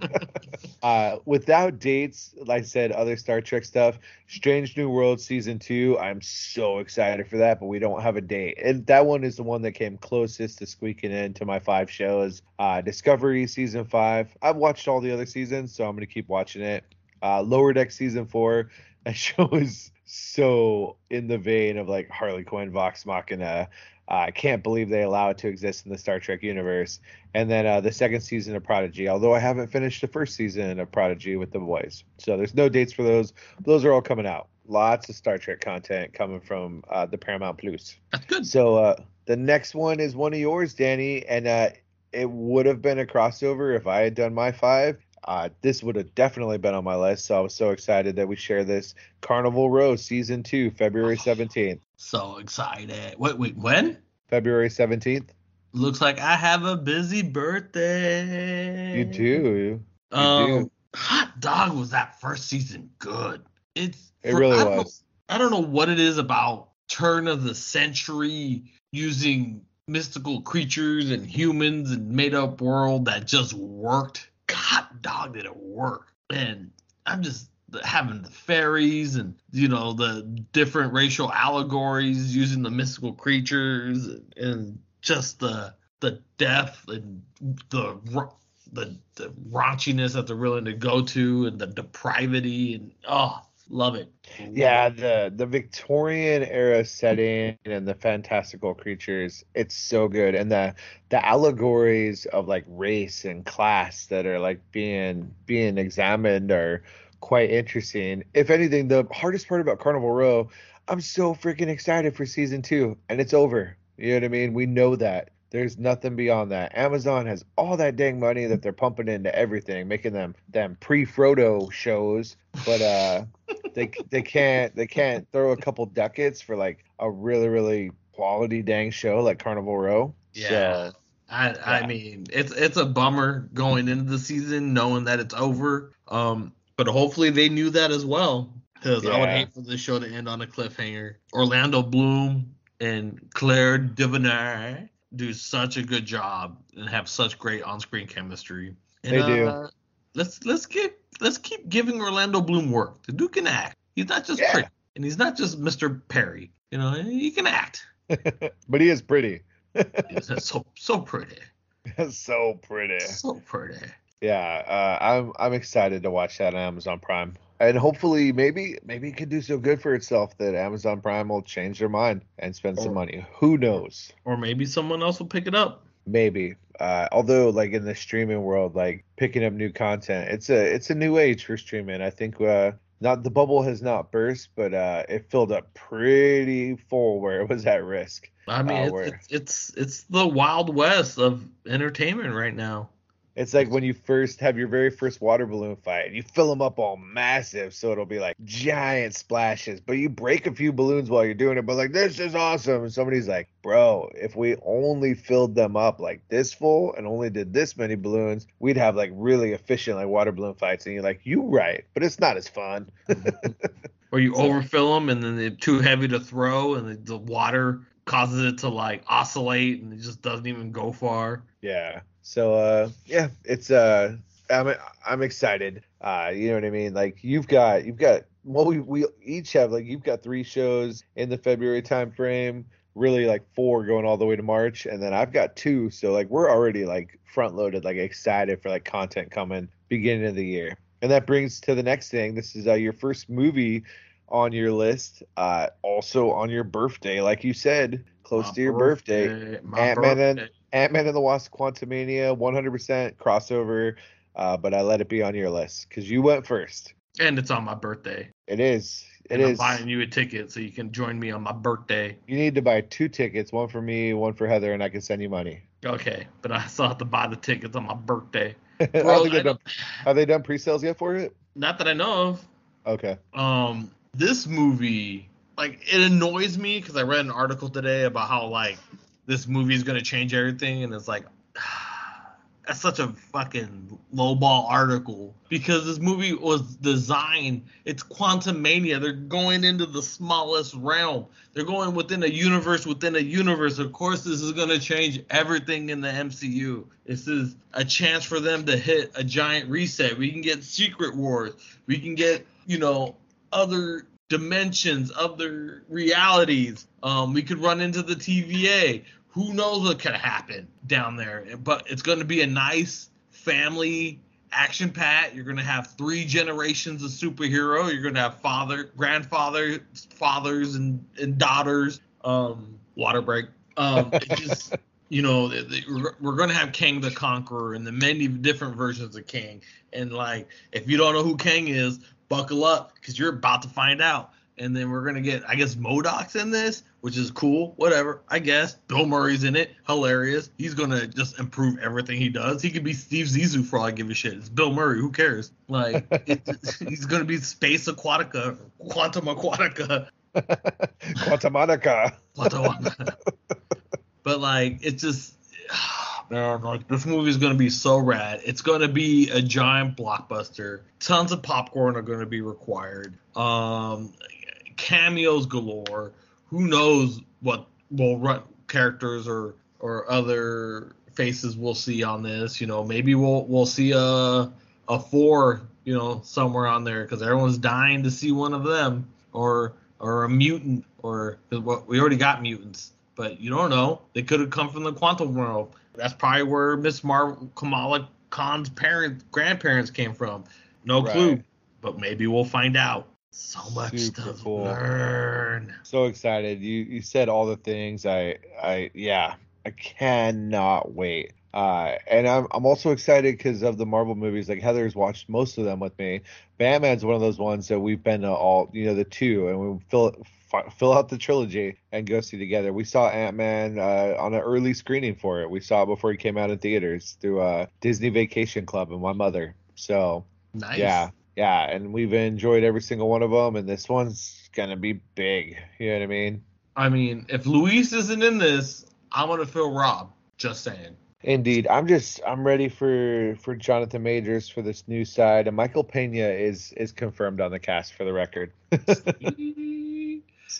uh, without dates, like I said, other Star Trek stuff, Strange New World season two. I'm so excited for that, but we don't have a date. And that one is the one that came closest to squeaking into my five shows. Uh, Discovery season five. I've watched all the other seasons, so I'm gonna keep watching it. Uh, Lower Deck season four. That show is so in the vein of like Harley Quinn, Vox Machina. Uh, I can't believe they allow it to exist in the Star Trek universe. And then uh, the second season of Prodigy, although I haven't finished the first season of Prodigy with the boys. So there's no dates for those. Those are all coming out. Lots of Star Trek content coming from uh, the Paramount Plus. That's good. So uh, the next one is one of yours, Danny, and uh, it would have been a crossover if I had done my five. Uh, this would have definitely been on my list, so I was so excited that we share this. Carnival Row season two, February seventeenth. So excited. Wait, wait, when? February seventeenth. Looks like I have a busy birthday. You do. You Um, do. hot dog was that first season good. It's It for- really I know- was. I don't know what it is about turn of the century using mystical creatures and humans and made up world that just worked. God dog did it work. And I'm just having the fairies and you know the different racial allegories using the mystical creatures and, and just the the depth and the the the raunchiness that they're willing to go to and the depravity and oh love it Yeah, the the Victorian era setting and the fantastical creatures, it's so good. And the the allegories of like race and class that are like being being examined are quite interesting. If anything, the hardest part about Carnival Row, I'm so freaking excited for season two, and it's over. You know what I mean? We know that. There's nothing beyond that. Amazon has all that dang money that they're pumping into everything, making them them pre-Frodo shows, but uh they they can't they can't throw a couple ducats for like a really really quality dang show like Carnival Row. Yeah. So, I I mean it's it's a bummer going into the season knowing that it's over. Um, but hopefully they knew that as well because I would hate for the show to end on a cliffhanger. Orlando Bloom and Claire Devenay do such a good job and have such great on-screen chemistry. And, They do. Uh, let's let's get let's keep giving Orlando Bloom work. The dude can act. He's not just Yeah. pretty, and he's not just Mr. Perry. You know, he can act. but he is pretty. He's so so pretty, so pretty. so pretty. Yeah, uh, I'm I'm excited to watch that on Amazon Prime. and hopefully maybe maybe it could do so good for itself that Amazon Prime will change their mind and spend some money. Who knows? Or maybe someone else will pick it up. Maybe. Uh, although like in the streaming world, like picking up new content, it's a it's a new age for streaming. I think uh not the bubble has not burst, but uh it filled up pretty full where it was at risk. I mean, Uh, it's, where- it's it's it's the wild west of entertainment right now. It's like when you first have your very first water balloon fight, and you fill them up all massive, so it'll be like giant splashes. But you break a few balloons while you're doing it, but like this is awesome. And somebody's like, "Bro, if we only filled them up like this full and only did this many balloons, we'd have like really efficient like water balloon fights." And you're like, "You right, but it's not as fun." Or you So- overfill them and then they're too heavy to throw, and the, the water causes it to like oscillate, and it just doesn't even go far. Yeah. So uh yeah, it's uh I'm I'm excited. Uh you know what I mean? Like you've got you've got well we we each have like you've got 3 shows in the February time frame, really like 4 going all the way to March and then I've got 2, so like we're already like front loaded like excited for like content coming beginning of the year. And that brings to the next thing. This is uh, your first movie on your list uh also on your birthday like you said, close My to your birthday. My Ant-Man and- birthday. Ant Man and the Wasp Quantumania, 100% crossover, uh, but I let it be on your list because you went first. And it's on my birthday. It is. It and I'm buying you a ticket so you can join me on my birthday. You need to buy two tickets, one for me, one for Heather, and I can send you money. Okay, but I still have to buy the tickets on my birthday. Bro, they've done, have they done pre-sales yet for it? not that I know of. Okay. Um, this movie, like, it annoys me because I read an article today about how like this movie is gonna change everything, and it's like. That's such a fucking lowball article because this movie was designed. It's quantum mania. They're going into the smallest realm. They're going within a universe within a universe. Of course, this is going to change everything in the MCU. This is a chance for them to hit a giant reset. We can get Secret Wars. We can get, you know, other dimensions, other realities. Um, we could run into the TVA. Who knows what could happen down there? But it's going to be a nice family action pat. You're going to have three generations of superhero. You're going to have father, grandfather, fathers, and, and daughters. Um, water break. Um, it just you know, the- the- we're- we're going to have Kang the Conqueror and the many different versions of Kang. And like, if you don't know who Kang is, buckle up because you're about to find out. And then we're gonna get, I guess, MODOK's in this, which is cool. Whatever, I guess. Bill Murray's in it, hilarious. He's gonna just improve everything he does. He could be Steve Zissou for all I give a shit. It's Bill Murray. Who cares? Like, he's gonna be Space Aquatica, Quantum Aquatica. Quantumatica. Quantum. but like, it's just, man, like this movie is gonna be so rad. It's gonna be a giant blockbuster. Tons of popcorn are gonna be required. Um, cameos galore. Who knows what will run characters or or other faces we'll see on this. You know, maybe we'll we'll see a a four. You know, somewhere on there because everyone's dying to see one of them or or a mutant or what we already got mutants. But you don't know. They could have come from the quantum world. That's probably where Miss Marvel Kamala Khan's parents grandparents came from. No Right. clue. But maybe we'll find out. So much Super stuff to cool. learn. So excited. You you said all the things. I I yeah. I cannot wait. Uh, and I'm I'm also excited because of the Marvel movies. Like Heather's watched most of them with me. Batman's one of those ones that we've been to all you know the two, and we fill fi- fill out the trilogy and go see together. We saw Ant Man uh, on an early screening for it. We saw it before he came out in theaters through uh, Disney Vacation Club and my mother. So Nice. yeah, yeah, and we've enjoyed every single one of them, and this one's gonna be big. You know what I mean? I mean, if Luis isn't in this, I'm gonna feel robbed. Just saying. Indeed, I'm just I'm ready for for Jonathan Majors for this new side, and Michael Pena is is confirmed on the cast for the record.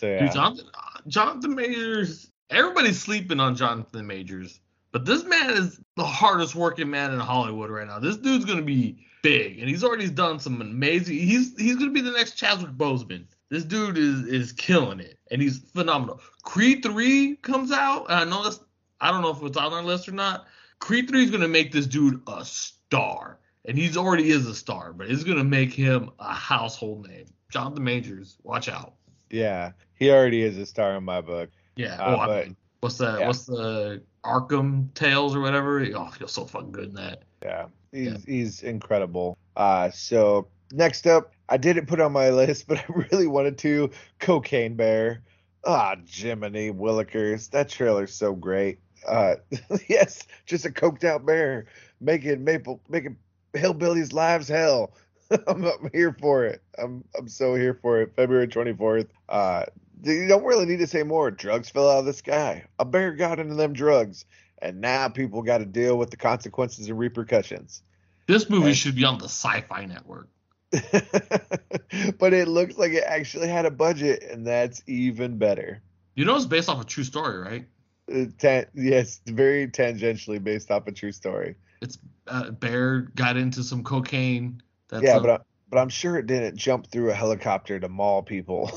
Dude, so yeah, Jonathan, Jonathan Majors. Everybody's sleeping on Jonathan Majors, but this man is the hardest working man in Hollywood right now. This dude's gonna be big, and he's already done some amazing. He's he's gonna be the next Chadwick Boseman. This dude is is killing it, and he's phenomenal. Creed three comes out. and I know that's I don't know if it's on our list or not. Creed three is gonna make this dude a star. and he's already is a star, but it's gonna make him a household name. Jonathan Majors, watch out. Yeah, he already is a star in my book. Yeah. Uh, oh, but- mean, what's the yeah. what's the Arkham Tales or whatever? Oh, he's so fucking good in that. Yeah, he's Yeah. he's incredible. Uh, so next up, I didn't put on my list, but I really wanted to. Cocaine Bear. Ah, Jiminy Willikers, that trailer's so great. Uh, yes, just a coked out bear making maple making hillbillies' lives hell. I'm, I'm here for it. I'm I'm so here for it. February 24th. Uh, you don't really need to say more. Drugs fell out of the sky. A bear got into them drugs, and now people got to deal with the consequences and repercussions. This movie And- should be on the Sci-Fi Network. but it looks like it actually had a budget, and that's even better. You know it's based off a true story, right? Uh, tan- yes, very tangentially based off a true story. It's uh, Bear got into some cocaine. That's yeah, a- but I, but I'm sure it didn't jump through a helicopter to maul people.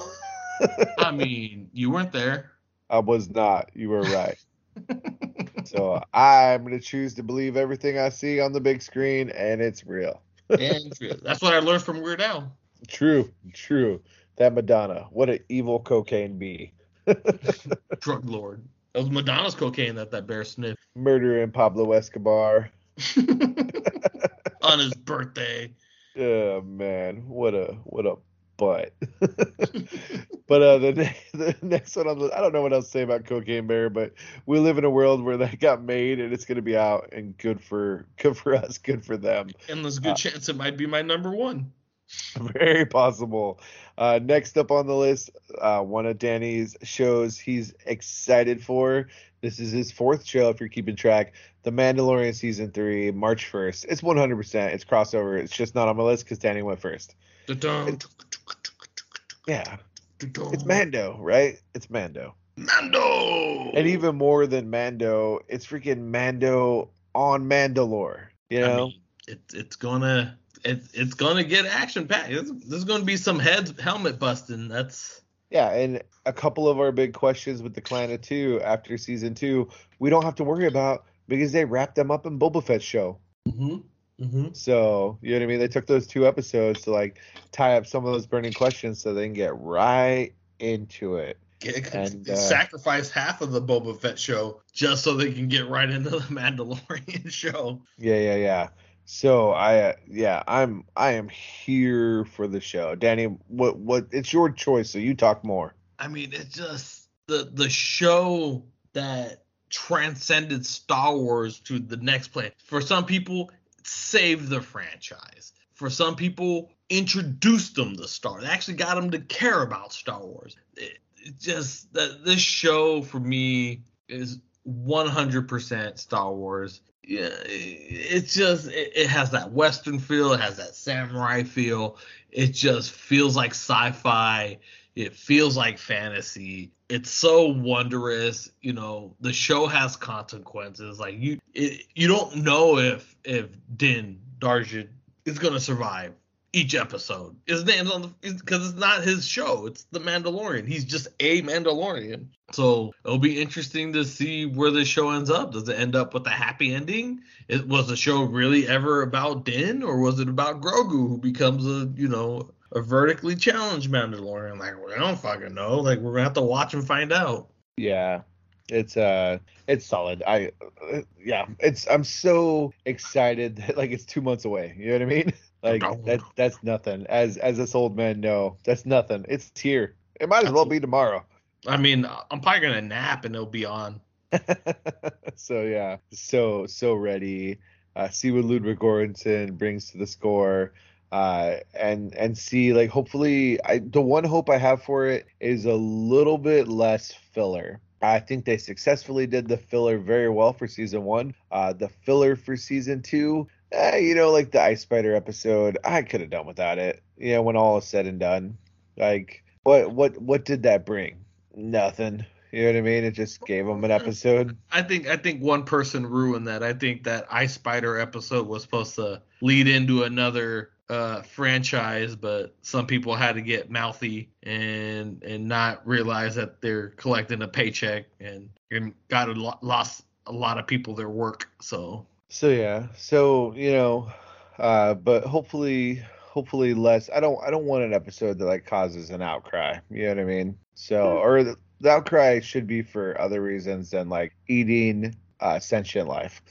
I mean, you weren't there. I was not. You were right. so I'm gonna choose to believe everything I see on the big screen, and it's real. and that's what I learned from Weird Al. True, true. That Madonna, what an evil cocaine bee. drug lord. It was Madonna's cocaine that that bear sniffed Murdering Pablo Escobar. on his birthday. Oh man, what a what a butt. but uh, the ne- the next one on the I don't know what else to say about Cocaine Bear, but we live in a world where that got made and it's gonna be out and good for good for us, good for them. And there's a good Uh, chance it might be my number one. Very possible. Uh, next up on the list, uh, one of Danny's shows he's excited for. This is his fourth show, if you're keeping track. The Mandalorian season three, March 1st. It's 100%. It's crossover. It's just not on my list because Danny went first. Da-dum, Yeah, it's Mando, right? It's Mando. Mando. And even more than Mando, it's freaking Mando on Mandalore. You I know? mean, it's it's gonna it's it's gonna get action packed. There's, gonna be some heads helmet busting. That's Yeah, and a couple of our big questions with the Clan of Two after season two, we don't have to worry about because they wrapped them up in Boba Fett's show. mm-hmm, mm-hmm. So you know what I mean? They took those two episodes to like tie up some of those burning questions so they can get right into it. And, uh, sacrifice half of the Boba Fett show just so they can get right into the Mandalorian show. Yeah, yeah, yeah. So I, uh, yeah, I'm, I am here for the show. Danny, what, what? It's your choice, so you talk more. I mean, it's just the the show that transcended Star Wars to the next plane. For some people, saved the franchise. For some people, introduced them to Star. They actually got them to care about Star Wars. It, it just that this show for me is 100% Star Wars. Yeah, it's just it, it has that western feel. It has that samurai feel. It just feels like sci-fi. It feels like fantasy. It's so wondrous. You know, the show has consequences. Like you, it, you don't know if if Din Djarin is gonna survive each episode. His name's on the because it's not his show. It's the Mandalorian. He's just a Mandalorian. So it'll be interesting to see where the show ends up. Does it end up with a happy ending? It, was the show really ever about Din, or was it about Grogu, who becomes a you know a vertically challenged Mandalorian? Like we don't fucking know. Like we're gonna have to watch and find out. Yeah, it's uh, it's solid. I, uh, yeah, it's. I'm so excited that like it's two months away. You know what I mean? Like that. That's nothing. As as this old man know, that's nothing. It's here. It might as well be tomorrow. I mean, I'm probably gonna nap and it'll be on. so yeah, so so ready. Uh, see what Ludwig Göransson brings to the score, uh, and and see like hopefully I the one hope I have for it is a little bit less filler. I think they successfully did the filler very well for season one. Uh, the filler for season two, eh, you know, like the Ice Spider episode, I could have done without it. You know, when all is said and done, like what what what did that bring? Nothing. You know what I mean? It just gave them an episode. I think I think one person ruined that. I think that Ice Spider episode was supposed to lead into another uh franchise, but some people had to get mouthy and and not realize that they're collecting a paycheck and and got a lot, lost a lot of people their work. So So yeah, so you know, Uh, but hopefully, hopefully less. I don't. I don't want an episode that like causes an outcry. You know what I mean? So, Hmm. or the, the outcry should be for other reasons than like eating uh, sentient life.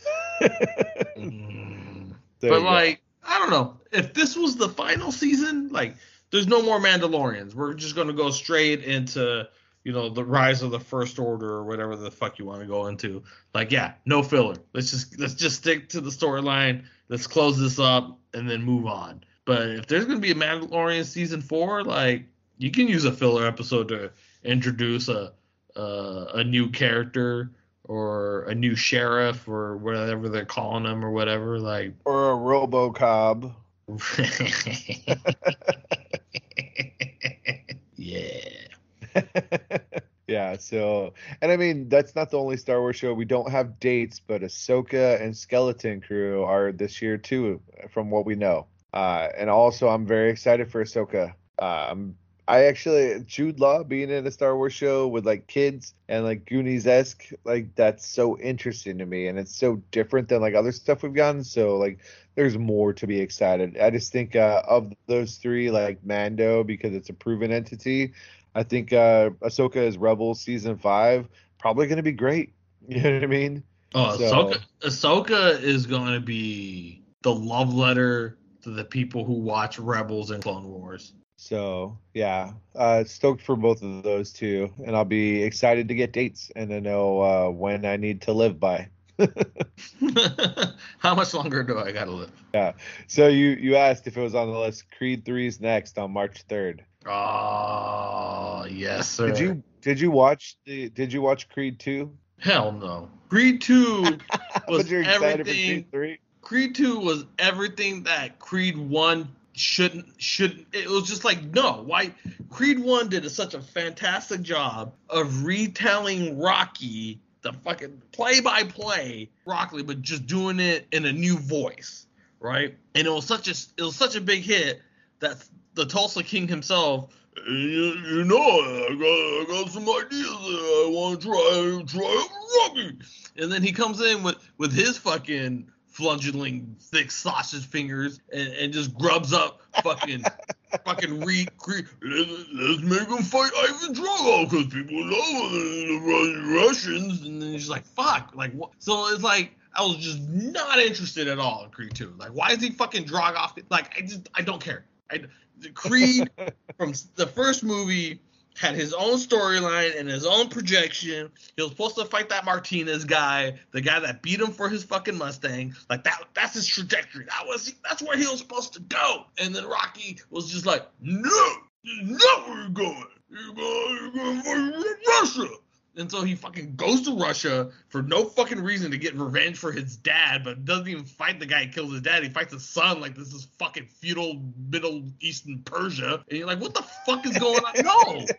Mm. But you go. like, I don't know. If this was the final season, like, there's no more Mandalorians. We're just gonna go straight into, you know, the rise of the First Order or whatever the fuck you want to go into. Like, yeah, no filler. Let's just let's just stick to the storyline. Let's close this up and then move on. But if there's gonna be a Mandalorian season four, like, you can use a filler episode to introduce a uh, a new character or a new sheriff or whatever they're calling them or whatever. Like, or a RoboCop. yeah. Yeah, so and I mean that's not the only Star Wars show. We don't have dates, but Ahsoka and Skeleton Crew are this year too, from what we know. Uh, and also, I'm very excited for Ahsoka. I'm I actually Jude Law being in a Star Wars show with like kids and like Goonies esque, like that's so interesting to me, and it's so different than like other stuff we've gotten. So like, there's more to be excited. I just think uh, of those three, like Mando, because it's a proven entity. I think uh, Ahsoka is Rebels season five, probably going to be great. You know what I mean? Oh, So- Ahsoka, Ahsoka is going to be the love letter to the people who watch Rebels and Clone Wars. So yeah, uh, stoked for both of those two, and I'll be excited to get dates and to know uh, when I need to live by. How much longer do I got to live? Yeah. So you you asked if it was on the list. Creed 3's next on March third. Oh, yes, sir. Did you did you watch the Did you watch Creed two? Hell no. Creed 2 was but you're excited for everything. Creed. Creed 2 was everything that Creed 1 shouldn't should it was just like no why Creed 1 did a, such a fantastic job of retelling Rocky the fucking play by play Rocky but just doing it in a new voice right and it was such a it was such a big hit that the Tulsa King himself you, you know I got, I got some ideas that I want to try try Rocky and then he comes in with with his fucking flungeling thick sausage fingers and, and just grubs up fucking fucking re, cre- let's, let's make him fight Ivan Drago because people love the Russians. And then he's like fuck like what so it's like I was just not interested at all in Creed 2 like why is he fucking Dragoff like I just I don't care I Creed from the first movie had his own storyline and his own projection. He was supposed to fight that Martinez guy, the guy that beat him for his fucking Mustang. Like that that's his trajectory. That was that's where he was supposed to go. And then Rocky was just like, No, this is not where you're going. You're going, you're going to fight Russia. And so he fucking goes to Russia for no fucking reason to get revenge for his dad, but doesn't even fight the guy who kills his dad. He fights his son like this is fucking feudal Middle Eastern Persia. And you're like, what the fuck is going on? No.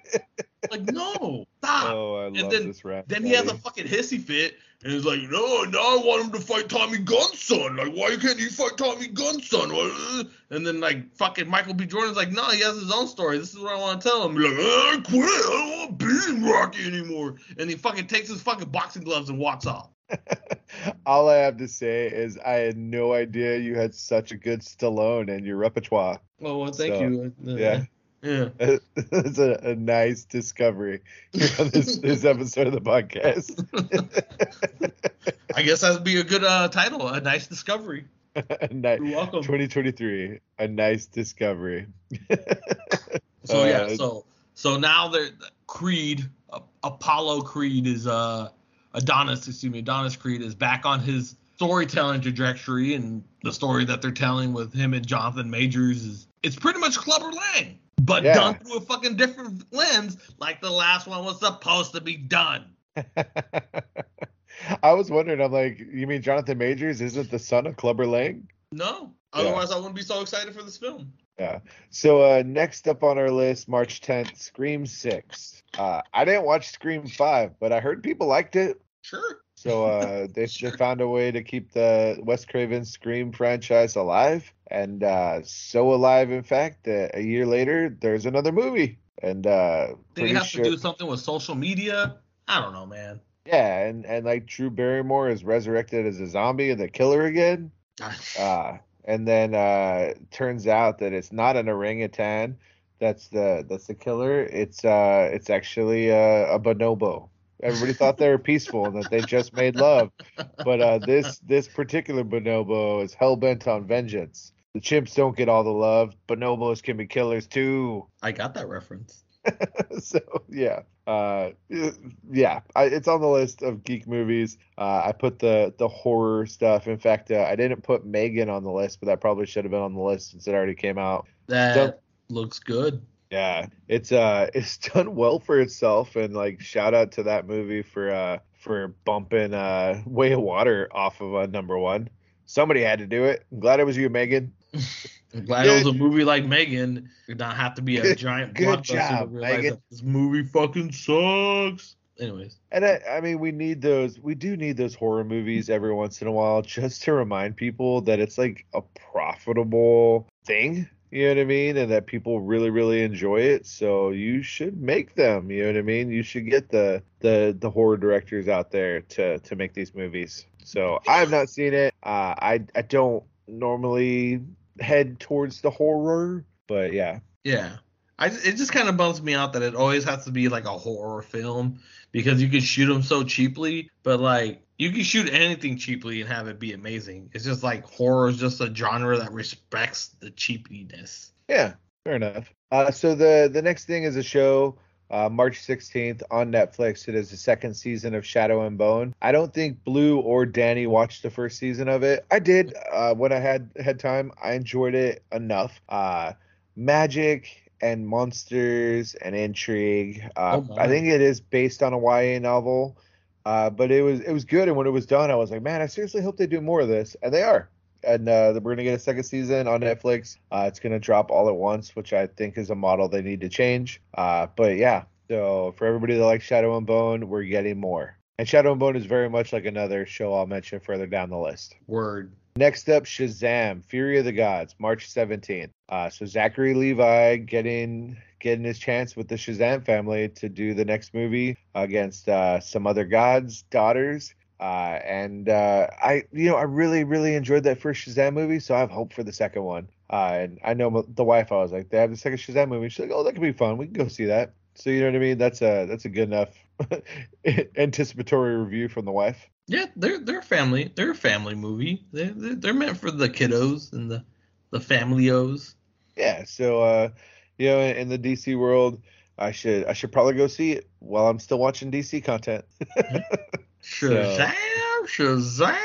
Like, no. Stop. Oh, I love then- this rap. Then he has a fucking hissy fit, and he's like, "No, now I want him to fight Tommy Gunn's son. Like, why can't he fight Tommy Gunn's son?" What- And then like fucking Michael B. Jordan's like, "No, he has his own story. This is what I want to tell him." He's like, "I quit. I don't want to be in Rocky anymore." And he fucking takes his fucking boxing gloves and walks off. All I have to say is I had no idea you had such a good Stallone in your repertoire. Oh, well, thank So, you. Uh, yeah. Yeah. it's a, a nice discovery here on this, this episode of the podcast. I guess that'd be a good uh, title. A nice discovery. a nice, You're welcome. 2023, a nice discovery. So yeah, Uh, so so now they're Creed, uh, Apollo Creed is uh Adonis, excuse me, Adonis Creed is back on his storytelling trajectory, and the story that they're telling with him and Jonathan Majors is it's pretty much Clubber Lang, but Yeah. done through a fucking different lens, like the last one was supposed to be done. I was wondering, I'm like, you mean Jonathan Majors isn't the son of Clubber Lang? No, Yeah. otherwise I wouldn't be so excited for this film. Yeah. So uh, next up on our list, March 10th, Scream 6. Uh, I didn't watch Scream 5, but I heard people liked it. Sure. So uh, they, they found a way to keep the Wes Craven Scream franchise alive, and uh, so alive, in fact, that a year later there's another movie. And uh, he have sure, to do something with social media? I don't know, man. yeah, and and like Drew Barrymore is resurrected as a zombie and the killer again. Uh, and then uh turns out that it's not an orangutan that's the that's the killer it's uh it's actually uh, a bonobo everybody thought they were peaceful and that they just made love. But uh this this particular bonobo is hell-bent on vengeance. The chimps don't get all the love. Bonobos can be killers too. I got that reference. so yeah. Uh yeah I, it's on the list of geek movies. Uh i put the the horror stuff. In fact uh, i didn't put megan on the list but that probably should have been on the list since it already came out. That Don't- looks good. Yeah it's uh it's done well for itself and like shout out to that movie for uh for bumping uh way of water off of uh, number one somebody had to do it i'm glad it was you megan I'm glad it was a movie like Megan. Did not have to be a Good- giant good blockbuster job, Megan. this movie fucking sucks. Anyways, And I, I mean, we need those. We do need those horror movies every once in a while, just to remind people that it's like a profitable thing. You know what I mean, and that people really, really enjoy it. So you should make them. You know what I mean. You should get the the the horror directors out there to to make these movies. So I have not seen it. Uh, I I don't normally head towards the horror, but yeah, yeah, I it just kind of bums me out that it always has to be like a horror film because you can shoot them so cheaply, but like you can shoot anything cheaply and have it be amazing. It's just like horror is just a genre that respects the cheapiness. Yeah, fair enough. Uh, so the the next thing is a show, uh, March 16th on Netflix. It is the second season of Shadow and Bone. I don't think Blue or Danny watched the first season of it. I did uh, when I had had time. I enjoyed it enough. Uh, magic and monsters and intrigue. Uh, Oh. I think it is based on a YA novel. Uh, but it was it was good, and when it was done, I was like, man, I seriously hope they do more of this, and they are and uh, we're gonna get a second season on Netflix. Uh, it's gonna drop all at once, which I think is a model they need to change. Uh, but yeah, so for everybody that likes Shadow and Bone, we're getting more. And Shadow and Bone is very much like another show I'll mention further down the list. Word. Next up, Shazam: Fury of the Gods, March 17th. Uh, so Zachary Levi getting getting his chance with the Shazam family to do the next movie against uh, some other gods' daughters. Uh, and uh, I, you know, I really, really enjoyed that first Shazam movie, so I have hope for the second one. Uh, and I know the wife, I was like, they have the second Shazam movie. She's like, oh, that could be fun. We can go see that. So you know what I mean? That's a that's a good enough anticipatory review from the wife. Yeah, they're they're family. They're a family movie. They're they're, they're meant for the kiddos and the the familyos. Yeah, so uh, you know, in, in the DC world, I should I should probably go see it while I'm still watching DC content. Shazam! Shazam!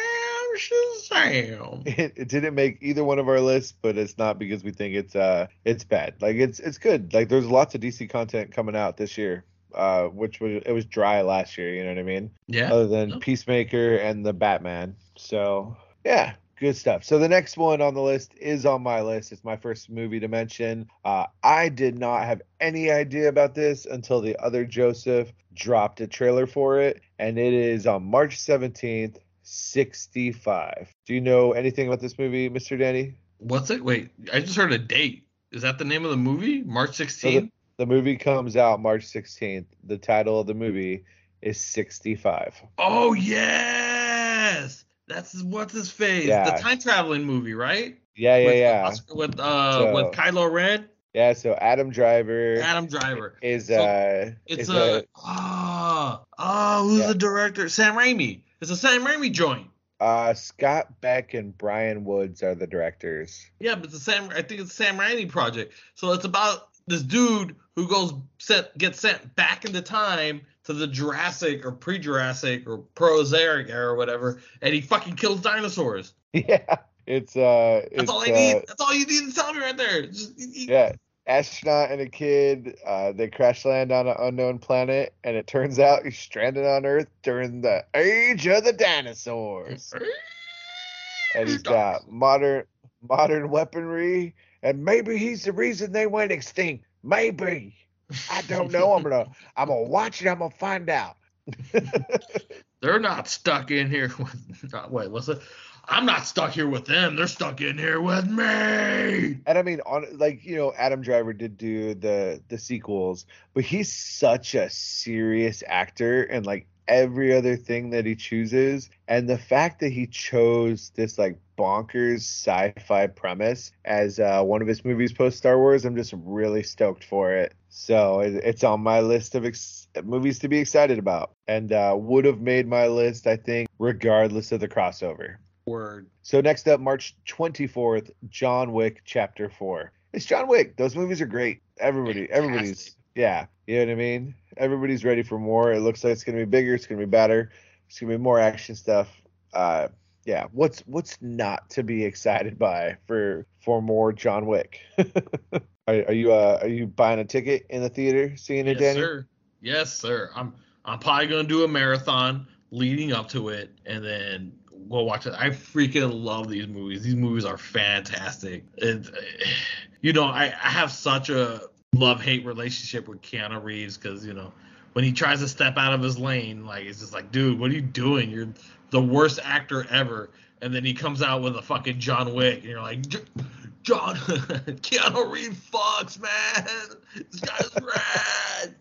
Shazam! it, it didn't make either one of our lists, but it's not because we think it's uh it's bad. Like it's it's good. Like there's lots of DC content coming out this year. Uh, which was it was dry last year, you know what I mean? Yeah. Other than. Peacemaker and the Batman. So yeah, good stuff. So the next one on the list is on my list. It's my first movie to mention. Uh, I did not have any idea about this until the other Joseph dropped a trailer for it, and it is on March 17th, 65. Do you know anything about this movie, Mr. Danny? What's it? Wait, I just heard a date. Is that the name of the movie? March So 16th? the movie comes out March 16th. The title of the movie is 65. Oh yes, that's what's his face. Yeah. The time traveling movie, right? Yeah, yeah, with, yeah. Oscar- with uh So- with Kylo Ren, Yeah, so Adam Driver Adam Driver. is So, uh It's is a ah ah who's Yeah. the director? Sam Raimi. It's a Sam Raimi joint. Uh, Scott Beck and Bryan Woods are the directors. Yeah, but it's a Sam. I think it's a Sam Raimi project. So it's about this dude who goes sent gets sent back into time to the Jurassic or pre-Jurassic or Prozoic era or whatever, and he fucking kills dinosaurs. Yeah, it's uh, That's it's, all I uh, need. That's all you need to tell me right there. Just, Yeah, astronaut and a kid. Uh, they crash land on an unknown planet, and it turns out he's stranded on Earth during the age of the dinosaurs. And he's got modern modern weaponry, and maybe he's the reason they went extinct. Maybe. I don't know. I'm gonna I'm gonna watch it. I'm gonna find out. They're not stuck in here with. Not, wait, what's it? I'm not stuck here with them. They're stuck in here with me. And I mean, on like you know, Adam Driver did do the the sequels, but he's such a serious actor, and like every other thing that he chooses. And the fact that he chose this like bonkers sci-fi premise as uh, one of his movies post Star Wars, I'm just really stoked for it. So it, it's on my list of ex- movies to be excited about, and uh, would have made my list, I think, regardless of the crossover. Word. So next up, March 24th, John Wick Chapter 4. It's John Wick. Those movies are great. Everybody, everybody's Fantastic. Yeah. You know what I mean? Everybody's ready for more. It looks like it's gonna be bigger. It's gonna be better. It's gonna be more action stuff. Uh, yeah. What's what's not to be excited by for for more John Wick? are, are you uh are you buying a ticket in the theater seeing it, Yes, Danny? sir. Yes, sir. I'm I'm probably gonna do a marathon leading up to it, and then go watch it. I freaking love these movies. These movies are fantastic. It, you know, I, I have such a love hate relationship with Keanu Reeves because you know when he tries to step out of his lane, like it's just like, dude, what are you doing? You're the worst actor ever. And then he comes out with a fucking John Wick, and you're like, John, Keanu Reeves fucks, man. This guy's rad.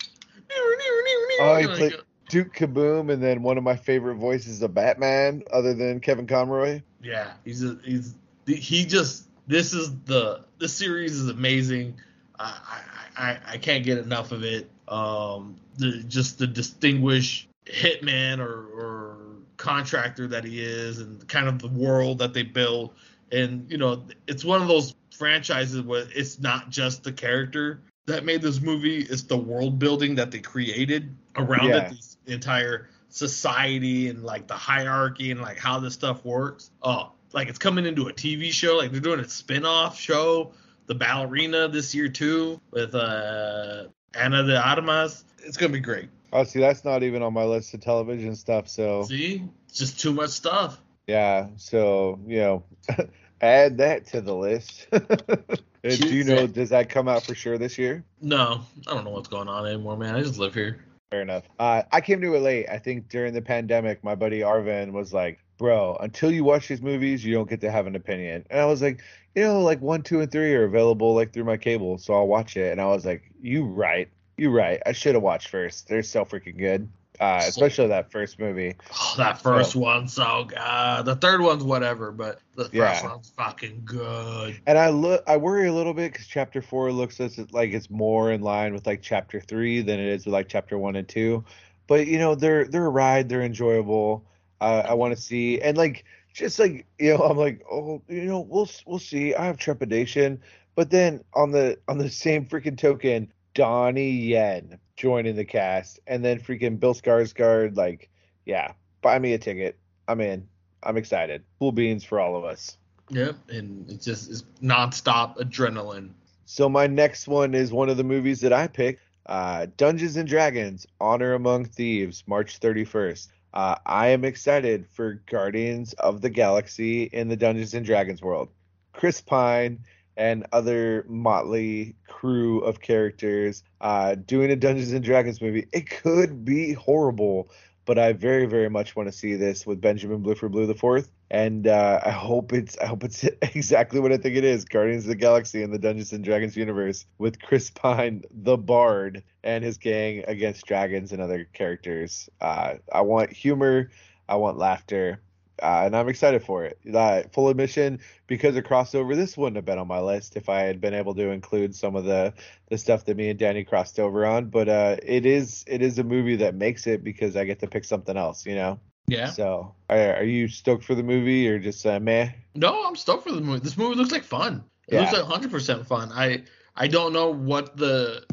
Oh, he played uh, Duke Kaboom, and then one of my favorite voices of Batman, other than Kevin Conroy. Yeah, he's a, he's he just this is the this series is amazing. I I, I, can't get enough of it. Um, the, just the distinguished hitman or, or contractor that he is, and kind of the world that they build. And you know, it's one of those franchises where it's not just the character that made this movie; it's the world building that they created around Yeah. it. This entire society and like the hierarchy and like how this stuff works. Oh, like it's coming into a TV show. Like they're doing a spin-off show, The Ballerina this year too, with uh Ana de Armas. It's gonna be great. Oh, see, that's not even on my list of television stuff. So See, it's just too much stuff. yeah, so you know, add that to the list. Do you know? Does that come out for sure this year? No, I don't know what's going on anymore, man. I just live here. Fair enough. Uh, I came to it late. I think during the pandemic, my buddy Arvin was like, "Bro, until you watch these movies, you don't get to have an opinion." And I was like, "You know, like one, two, and three are available like through my cable, so I'll watch it." And I was like, "You right, you right. I should have watched first. They're so freaking good, uh, especially that first movie." Oh, that first one's so good. The third one's whatever, but the first Yeah. one's fucking good. And I look, I worry a little bit because chapter four looks as it- like it's more in line with like chapter three than it is with like chapter one and two. But you know, they're they're a ride, they're enjoyable. Uh, I want to see and like just like you know, I'm like, oh, you know, we'll we'll see. I have trepidation, but then on the on the same freaking token, Donnie Yen joining the cast, and then freaking Bill Skarsgård, like, yeah, buy me a ticket. I'm in. I'm excited. Cool beans for all of us. Yep, and it's just it's nonstop adrenaline. So my next one is one of the movies that I picked, uh, Dungeons and Dragons: Honor Among Thieves, March 31st. Uh, I am excited for Guardians of the Galaxy in the Dungeons and Dragons world. Chris Pine and other motley crew of characters uh, doing a Dungeons and Dragons movie. It could be horrible, but I very, very much want to see this with Benjamin Bluford Blue the Fourth, and uh, I hope it's I hope it's exactly what I think it is: Guardians of the Galaxy in the Dungeons and Dragons universe with Chris Pine, the Bard, and his gang against dragons and other characters. Uh, I want humor, I want laughter. Uh, and I'm excited for it. Uh, full admission, because of crossover, this wouldn't have been on my list if I had been able to include some of the the stuff that me and Danny crossed over on. But uh, it is it is a movie that makes it because I get to pick something else, you know. Yeah. So, are, are you stoked for the movie or just uh, meh? No, I'm stoked for the movie. This movie looks like fun. It Yeah. looks like 100 percent fun. I I don't know what the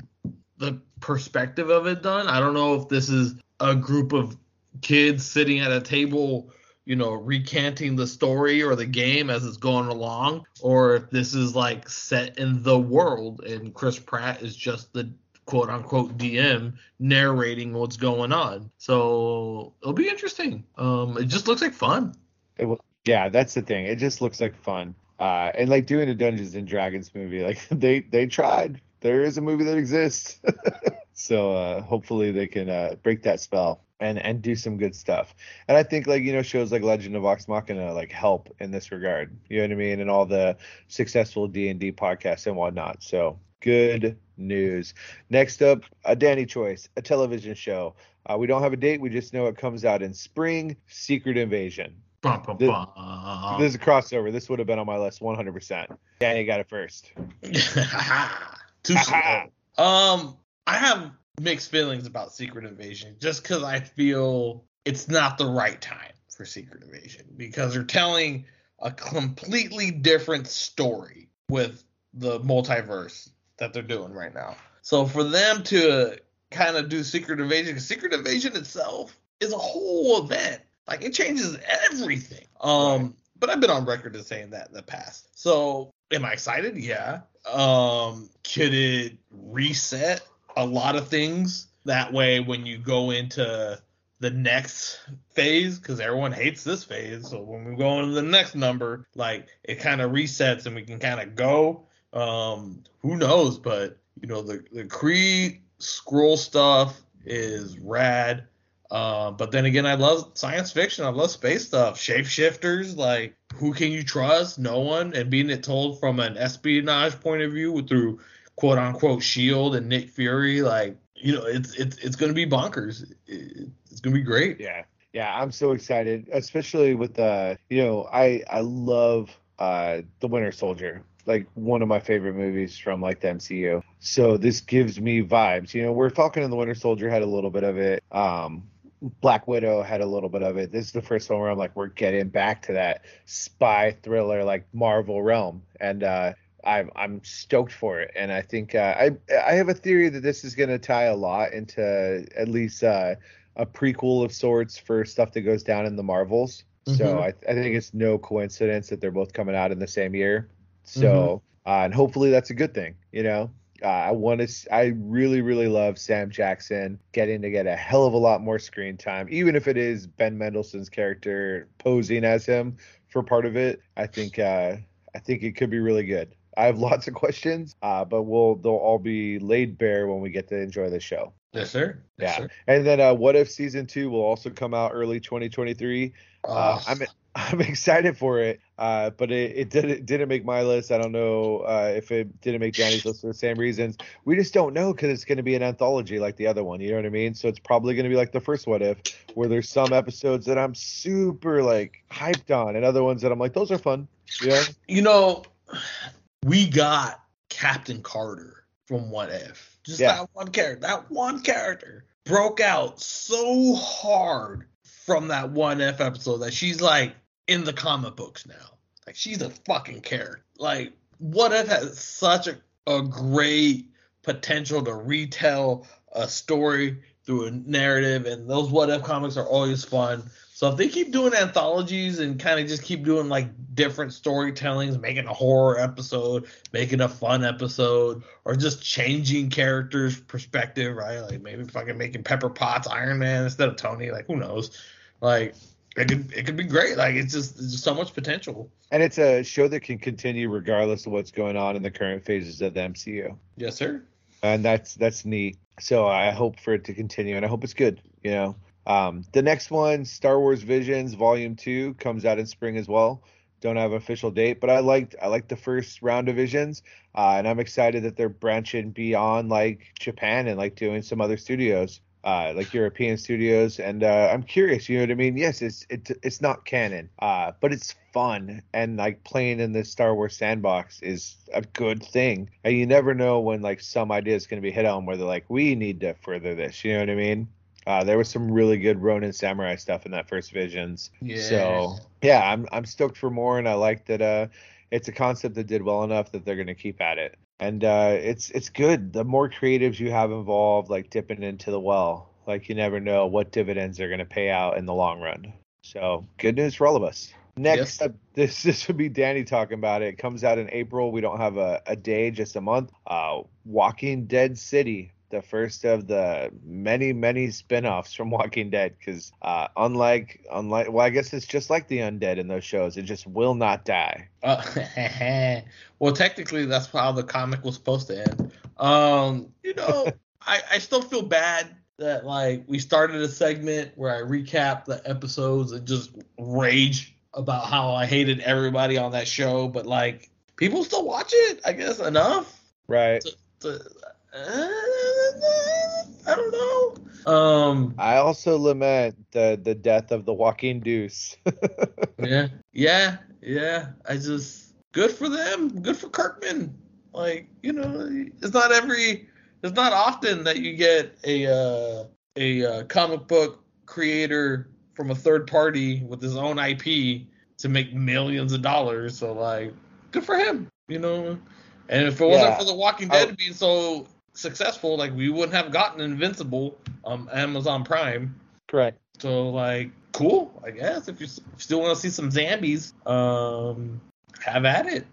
the perspective of it done. I don't know if this is a group of kids sitting at a table, you know, recanting the story or the game as it's going along, or if this is like set in the world and Chris Pratt is just the quote unquote DM narrating what's going on. So it'll be interesting. Um, it just looks like fun. Will, yeah, that's the thing. It just looks like fun. Uh, and like doing a Dungeons and Dragons movie, like they they tried. There is a movie that exists. so uh, hopefully they can uh, break that spell and and do some good stuff. And I think like you know shows like Legend of Vox Machina like help in this regard. You know what I mean? And all the successful D and D podcasts and whatnot. So good news. Next up, a Danny choice, a television show. Uh, we don't have a date. We just know it comes out in spring. Secret Invasion. Bum, bum, This- bum. This is a crossover. This would have been on my list 100%. Danny got it first. Too slow. Um, I have mixed feelings about Secret Invasion just because I feel it's not the right time for Secret Invasion because they're telling a completely different story with the multiverse that they're doing right now. So for them to kind of do Secret Invasion, 'cause Secret Invasion itself is a whole event. Like it changes everything. Um, Right. but I've been on record as saying that in the past. So am I excited? Yeah. Um, could it reset a lot of things that way when you go into the next phase? Because everyone hates this phase. So when we go into the next number, like it kind of resets and we can kind of go. Um, who knows? But you know, the the Kree Skrull stuff is rad. Uh, but then again, I love science fiction. I love space stuff. Shapeshifters, like who can you trust? No one. And being it told from an espionage point of view through quote unquote Shield and Nick Fury, like you know, it's it's it's gonna be bonkers. It- it's gonna be great. Yeah. Yeah, I'm so excited, especially with uh, you know, I I love uh The Winter Soldier. Like one of my favorite movies from like the MCU. So this gives me vibes. You know, where Falcon and the Winter Soldier had a little bit of it. Um Black Widow had a little bit of it. This is the first one where I'm like, we're getting back to that spy thriller like Marvel realm. And uh I'm I'm stoked for it, and I think uh, I I have a theory that this is going to tie a lot into at least uh, a prequel of sorts for stuff that goes down in the Marvels. So Mhm. I, I think it's no coincidence that they're both coming out in the same year. So uh, and hopefully that's a good thing. You know, uh, I want to. I really really love Sam Jackson getting to get a hell of a lot more screen time, even if it is Ben Mendelsohn's character posing as him for part of it. I think uh, I think it could be really good. I have lots of questions, uh, but we'll they'll all be laid bare when we get to enjoy the show. Yes, sir. Yes, Yeah. sir. And then uh, what if season two will also come out early 2023? Uh, Uh, I'm I'm excited for it, uh, but it, it didn't didn't make my list. I don't know uh, if it didn't make Danny's list for the same reasons. We just don't know because it's going to be an anthology like the other one. You know what I mean? So it's probably going to be like the first What If, where there's some episodes that I'm super like hyped on, and other ones that I'm like those are fun. Yeah. you know, we got Captain Carter from What If. Just Yeah. that one character. That one character broke out so hard from that One If episode that she's like in the comic books now. Like she's a fucking character. Like What If has such a, a great potential to retell a story through a narrative, and those What If comics are always fun. So if they keep doing anthologies and kind of just keep doing like different storytellings, making a horror episode, making a fun episode, or just changing characters' perspective, right? Like maybe fucking making Pepper Potts Iron Man instead of Tony. Like who knows? Like it could it could be great. Like it's just there's just so much potential. And it's a show that can continue regardless of what's going on in the current phases of the MCU. Yes, sir. and that's that's neat. So I hope for it to continue, and I hope it's good. You know, um, the next one, Star Wars Visions Volume Two, comes out in spring as well. Don't have an official date, but I liked I liked the first round of Visions, uh, and I'm excited that they're branching beyond like Japan and like doing some other studios. Uh, like European studios, and uh, I'm curious. You know what I mean? Yes, it's it's it's not canon, uh, but it's fun, and like playing in the Star Wars sandbox is a good thing. And you never know when like some idea is going to be hit on where they're like, we need to further this. You know what I mean? Uh, there was some really good Ronin Samurai stuff in that first Visions. Yeah. So yeah, I'm I'm stoked for more, and I like that. Uh, it's a concept that did well enough that they're going to keep at it, and uh, it's it's good. The more creatives you have involved, like dipping into the well, like you never know what dividends they're going to pay out in the long run. So good news for all of us. Next Yes. up, this this would be Danny talking about it. It comes out in April. We don't have a, a day, just a month. Uh, Walking Dead City, the first of the many many spin-offs from Walking Dead. Because uh, unlike unlike well, I guess it's just like the undead in those shows. It just will not die. Uh, well, technically, that's how the comic was supposed to end. Um, you know, I, I still feel bad that like we started a segment where I recap the episodes and just rage about how I hated everybody on that show, but like people still watch it. I guess enough. Right. To, uh, I don't know. Um, I also lament the the death of the Walking Deuce. yeah, yeah, yeah. I just good for them. Good for Kirkman. Like you know, it's not every, it's not often that you get a uh, a uh, comic book creator from a third party with his own IP to make millions of dollars. So like, good for him. You know, and if it wasn't Yeah. for The Walking I- Dead being so successful, like we wouldn't have gotten Invincible on Amazon Prime. Correct. So like, cool, I guess. If you s- still want to see some zombies, um, have at it.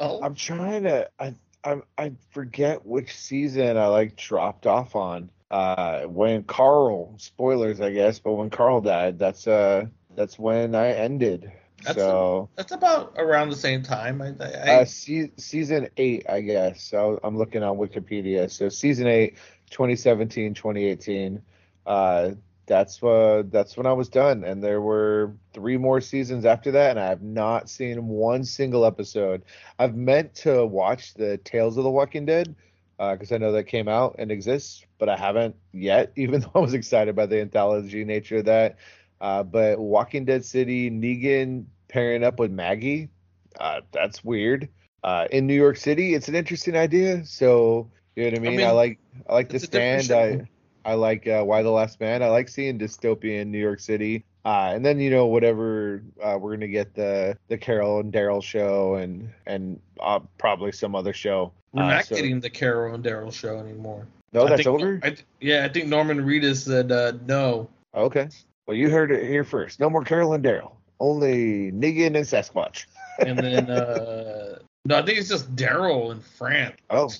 I'm trying to. I I I forget which season I like dropped off on. Uh, when Carl, spoilers, I guess, but when Carl died, that's uh, that's when I ended. That's so That's about around the same time. I, I, uh, se- season eight, I guess. So I'm looking on Wikipedia. So season eight, 2017, 2018. Uh, that's uh, that's when I was done, and there were three more seasons after that, and I have not seen one single episode. I've meant to watch the Tales of the Walking Dead because I know that came out and exists, but I haven't yet. Even though I was excited by the anthology nature of that. Uh, but Walking Dead City, Negan pairing up with Maggie, uh, that's weird. Uh, in New York City, it's an interesting idea. So you know what I I mean. I, like I like the it's a different stand. I I like uh, Y: The Last Man. I like seeing dystopian New York City. Uh, and then you know whatever uh, we're gonna get the the Carol and Daryl show and and uh, probably some other show. we're not so- getting the Carol and Daryl show anymore. No, I that's think, over. I, yeah, I think Norman Reedus said uh, no. Okay. Well, you heard it here first. No more Carol and Daryl. Only Negan and Sasquatch. And then uh, no, I think it's just Daryl and Fran. Oh.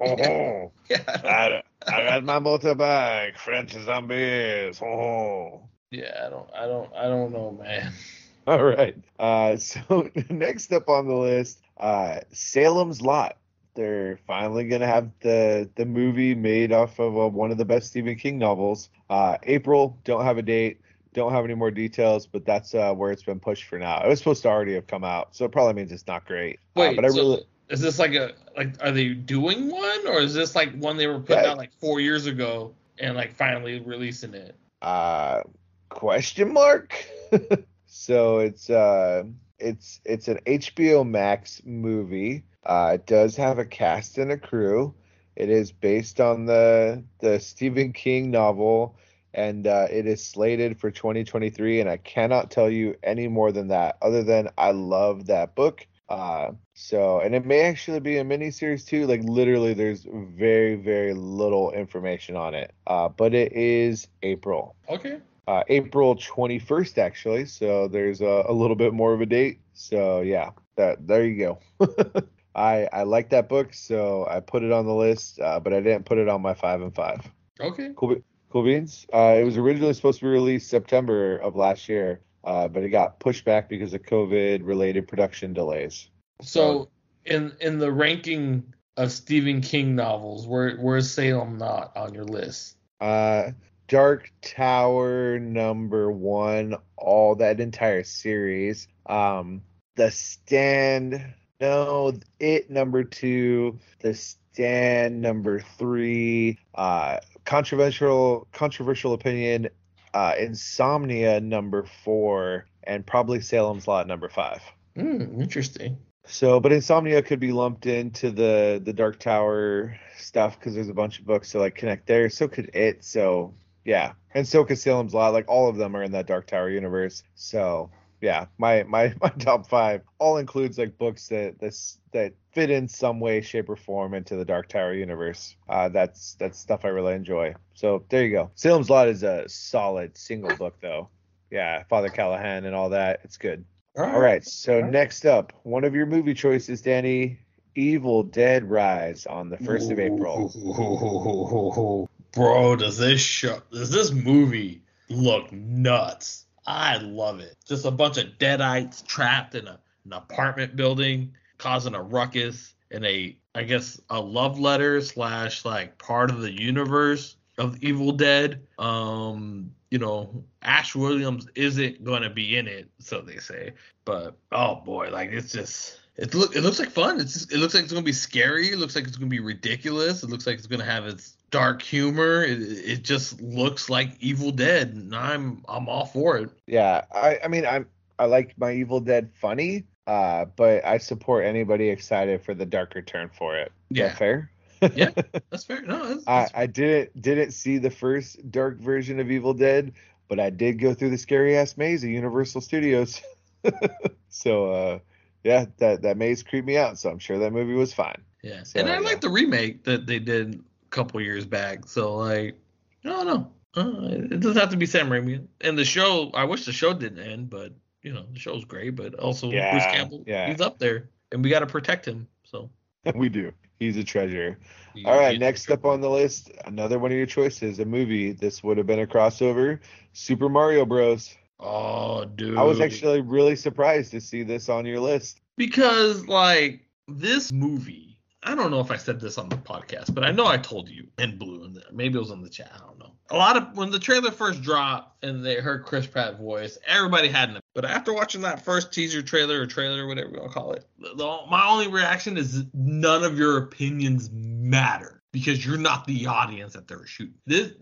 Oh, Yeah, I I, I got my motorbike. French zombies. Oh. yeah, I don't, I don't, I don't know, man. All right. Uh, so next up on the list, uh, Salem's Lot. They're finally gonna have the the movie made off of uh, one of the best Stephen King novels. Uh, April. Don't have a date. Don't have any more details, but that's uh, where it's been pushed for now. It was supposed to already have come out, so it probably means it's not great. Uh, Wait, but I so really is this like a like are they doing one or is this like one they were putting Yeah. out like four years ago and like finally releasing it? uh question mark so it's uh it's it's an hbo max movie uh it does have a cast and a crew it is based on the the stephen king novel and uh, it is slated for 2023 and i cannot tell you any more than that other than i love that book uh so and it may actually be a mini series too like literally there's very very little information on it uh but it is april Okay. uh, April 21st, actually. So there's a, a little bit more of a date. So yeah, that there you go. I I like that book, so I put it on the list, uh, but I didn't put it on my five and five. Okay. Cool, cool beans. Uh, it was originally supposed to be released September of last year, uh, but it got pushed back because of COVID-related production delays. So in in the ranking of Stephen King novels, where where's Salem's Lot on your list? Uh, Dark Tower number one, all that entire series. Um, The Stand, no, it number two, The Stand number three. Uh, controversial, controversial opinion. Uh, Insomnia number four, and probably Salem's Lot number five. Hmm, interesting. So, but Insomnia could be lumped into the the Dark Tower stuff because there's a bunch of books to like connect there. So could it. So yeah, and so could Salem's Lot. Like all of them are in that Dark Tower universe. So yeah, my my my top five all includes like books that this that fit in some way, shape, or form into the Dark Tower universe. Uh, that's that's stuff I really enjoy. So there you go. Salem's Lot is a solid single book though. Yeah, Father Callahan and all that. It's good. All right. So Alright. next up, one of your movie choices, Danny, Evil Dead Rise on the first of April. Bro, does this show does this movie look nuts? I love it. Just a bunch of deadites trapped in a, an apartment building, causing a ruckus in a I guess a love letter slash like part of the universe of Evil Dead. Um, you know, Ash Williams isn't gonna be in it, so they say. But oh boy, like it's just it look it looks like fun. It's just, it looks like it's gonna be scary. It looks like it's gonna be ridiculous. It looks like it's gonna have its dark humor. It, it just looks like Evil Dead, and I'm I'm all for it. Yeah, I I mean I'm I like my Evil Dead funny, uh, but I support anybody excited for the darker turn for it. Is Yeah. that fair? Yeah, that's fair. No, that's, I, that's- I didn't didn't see the first dark version of Evil Dead, but I did go through the scary ass maze at Universal Studios. so uh yeah, that that maze creeped me out. So I'm sure that movie was fine. yeah. so, and I yeah. like the remake that they did a couple years back. So like, no, no, uh, it doesn't have to be Sam Raimi. And the show, I wish the show didn't end, but you know the show's great. But also Bruce Campbell, yeah. he's up there, and we got to protect him. So we do. He's a treasure. he- All right, next up on the list, another one of your choices, a movie. This would have been a crossover, Super Mario Bros. Oh, dude. I was actually really surprised to see this on your list. because like this movie i don't know if i said this on the podcast but i know i told you in blue and maybe it was in the chat i don't know. A lot of when the trailer first dropped and they heard chris pratt voice everybody had an but after watching that first teaser trailer or trailer whatever you want to call it the- my only reaction is none of your opinions matter because you're not the audience that they're shooting. This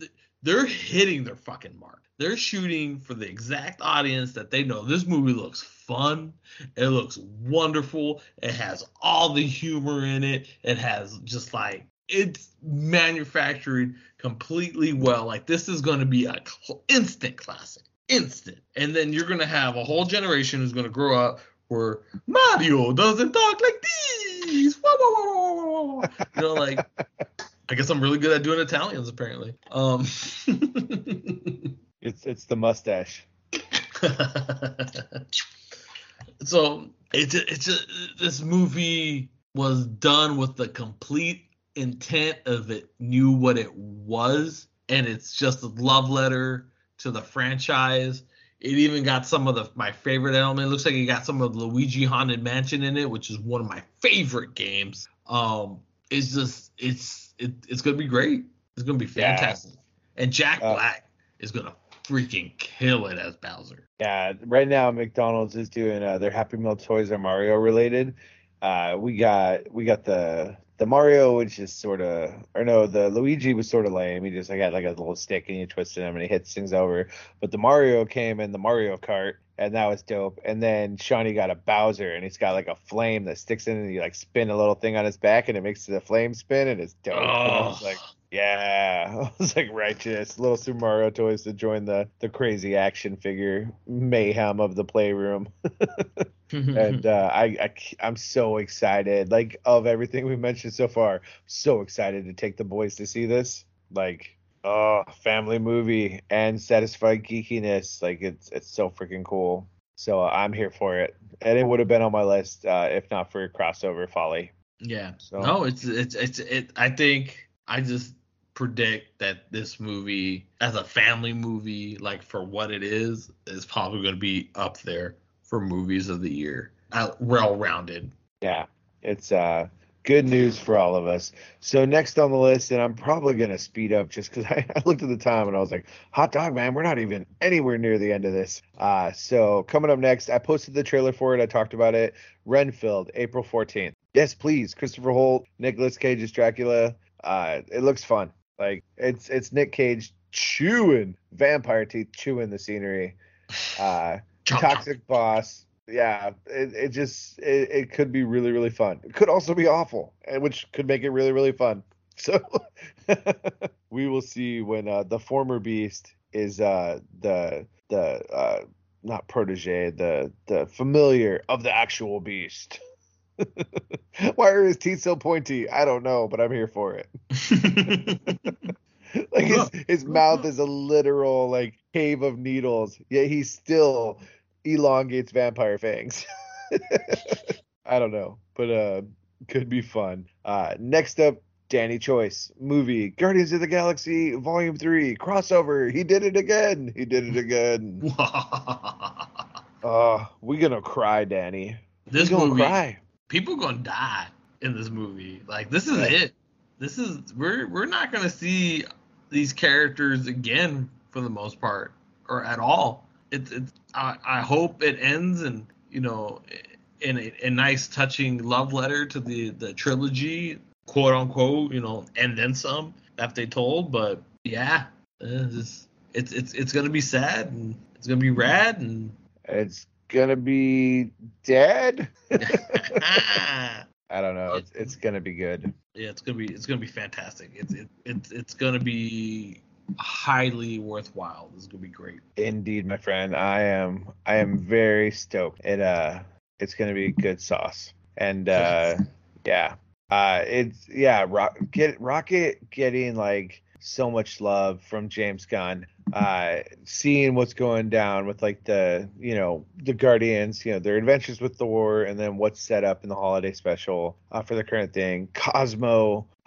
they're hitting their fucking mark. They're shooting for the exact audience that they know this movie looks fun it looks wonderful. It has all the humor in it. It has just like it's manufactured completely well. Like this is going to be a cl- instant classic, instant. And then you're going to have a whole generation who's going to grow up where Mario doesn't talk like these. Wah, wah, wah. You know, like I guess I'm really good at doing Italians apparently. Um. It's it's the mustache. so it's it's just, this movie was done with the complete intent of it knew what it was and it's just a love letter to the franchise. It even got some of the my favorite element. It looks like it got some of the luigi haunted mansion in it which is one of my favorite games. Um it's just it's it, it's gonna be great. It's gonna be Yeah. fantastic. And jack Uh, black is gonna freaking kill it as bowser Yeah, right now McDonald's is doing uh, their Happy Meal toys are Mario related. Uh, we got we got the the Mario, which is sort of or no, the Luigi was sort of lame. He just like had like a little stick and you twisted him and he hits things over. But the Mario came in the Mario Kart and that was dope. And then Shawnee got a Bowser and he's got like a flame that sticks in and you like spin a little thing on his back and it makes the flame spin and it's dope. And Oh. like, yeah, I was like righteous. Little Super Mario toys to join the the crazy action figure mayhem of the playroom, and uh, I, I I'm so excited. Like of everything we've mentioned so far, so excited to take the boys to see this. Like, oh, family movie and satisfied geekiness. Like it's it's so freaking cool. So uh, I'm here for it, and it would have been on my list uh, if not for crossover folly. Yeah. So- No, it's it's it's it. I think I just predict that this movie, as a family movie, like for what it is, is probably going to be up there for movies of the year. Uh, well rounded. Yeah, it's uh good news for all of us. So next on the list, and I'm probably gonna speed up just because I, I looked at the time and I was like, hot dog man, we're not even anywhere near the end of this. Uh so coming up next, I posted the trailer for it, I talked about it. Renfield, April 14th. Yes, please. Christopher Hoult, Nicolas Cage as Dracula. Uh it looks fun. Like it's it's Nick Cage chewing vampire teeth, chewing the scenery. Uh toxic boss. Yeah it, it just it, it could be really really fun. It could also be awful and which could make it really really fun. So we will see when uh the former beast is uh the the uh not protege the the familiar of the actual beast why are his teeth so pointy? I don't know but i'm here for it. Like his his mouth is a literal like cave of needles yet he still elongates vampire fangs. I don't know but uh could be fun. Uh next up danny choice movie guardians of the galaxy volume 3 crossover. He did it again. He did it again. Uh we gonna cry danny. This we gonna movie, cry people gonna die in this movie. Like this is it. This is we're we're not gonna see these characters again for the most part or at all. It's it's I, I hope it ends and you know in a, a nice touching love letter to the the trilogy quote unquote you know and then some that they told, but yeah, uh, it's it's it's, it's gonna be sad and it's gonna be rad and It's gonna be dead. I don't know. It's, it's gonna be good. Yeah, it's gonna be it's gonna be fantastic. It's it, it's it's gonna be highly worthwhile. This is gonna be great. Indeed, my friend. I am I am very stoked. It uh it's gonna be good sauce. And uh yeah. Uh it's yeah, Rock, get Rocket getting like so much love from James Gunn. Uh seeing what's going down with like the you know the Guardians, you know, their adventures with Thor and then what's set up in the holiday special uh, for the current thing. Cosmo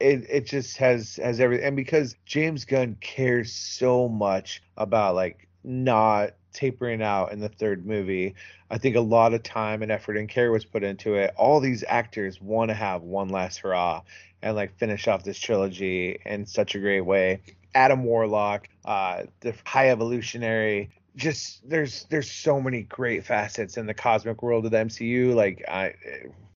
it it just has has everything and because James Gunn cares so much about like not tapering out in the third movie I think a lot of time and effort and care was put into it all these actors want to have one last hurrah and like finish off this trilogy in such a great way Adam Warlock uh the high evolutionary just there's there's so many great facets in the cosmic world of the MCU like I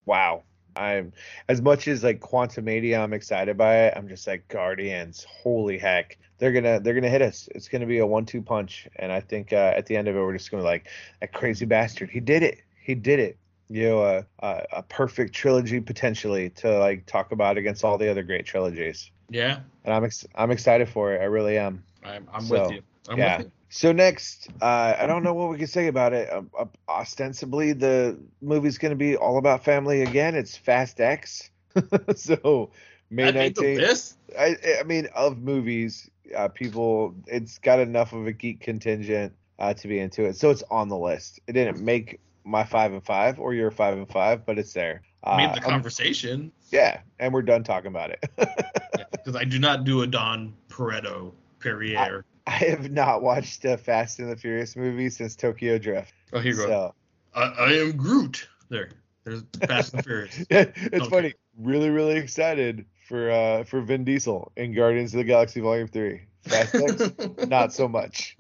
wow I'm as much as like Quantumania, I'm excited by it. I'm just like Guardians. Holy heck, they're gonna they're gonna hit us. It's gonna be a one-two punch, and I think uh, at the end of it, we're just gonna be like that crazy bastard. He did it. He did it. You know, a a, a perfect trilogy potentially to like talk about against all the other great trilogies. Yeah, And I'm ex- I'm excited for it. I really am. I'm I'm So, with you. I'm yeah. with you. So next, uh, I don't know what we can say about it. Uh, uh, ostensibly, the movie's going to be all about family again. It's Fast X. so May I think of nineteenth. I, I mean, of movies, uh, people, it's got enough of a geek contingent uh, to be into it. So it's on the list. It didn't make my five and five or your five and five, but it's there. Uh, made the um, conversation yeah, and we're done talking about it. because I do not do a Don Pareto Perrier. I have not watched a Fast and the Furious movie since Tokyo Drift. oh, here you go. So I, I am Groot. There, there's Fast and the Furious. it's Okay. funny. Really, really excited for uh for Vin Diesel in Guardians of the Galaxy Volume Three. Fast X, not so much.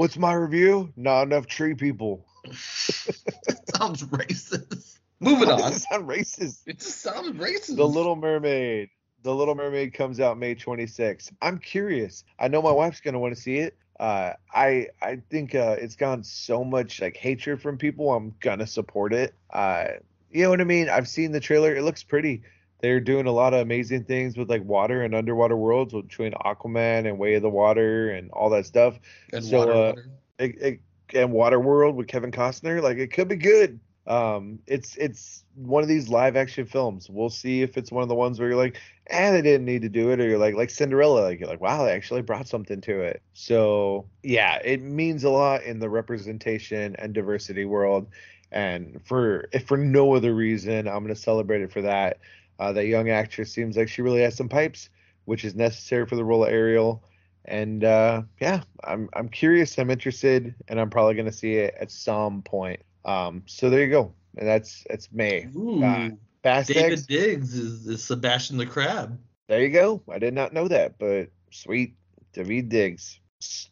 What's my review? Not enough tree people. sounds racist. Moving on. does it sound racist? It just sounds racist. The Little Mermaid. The Little Mermaid comes out May 26th. I'm curious. I know my wife's gonna want to see it. Uh, I I think uh, it's gotten so much like hatred from people. I'm gonna support it. Uh, you know what I mean? I've seen the trailer. It looks pretty. They're doing a lot of amazing things with like water and underwater worlds between Aquaman and Way of the Water and all that stuff. and so, water, uh, water. It, it, and Waterworld with Kevin Costner. Like it could be good. Um, it's it's one of these live action films. We'll see if it's one of the ones where you're like, eh, they didn't need to do it, or you're like like Cinderella, like you're like, wow, they actually brought something to it. So yeah, it means a lot in the representation and diversity world. And for if for no other reason, I'm gonna celebrate it for that. Uh, that young actress seems like she really has some pipes, which is necessary for the role of Ariel. And uh, yeah, I'm I'm curious. I'm interested, and I'm probably gonna see it at some point. Um, so there you go, and that's that's May. Ooh, uh, Fast David X. Diggs is, is Sebastian the Crab. There you go. I did not know that, but sweet, David Diggs.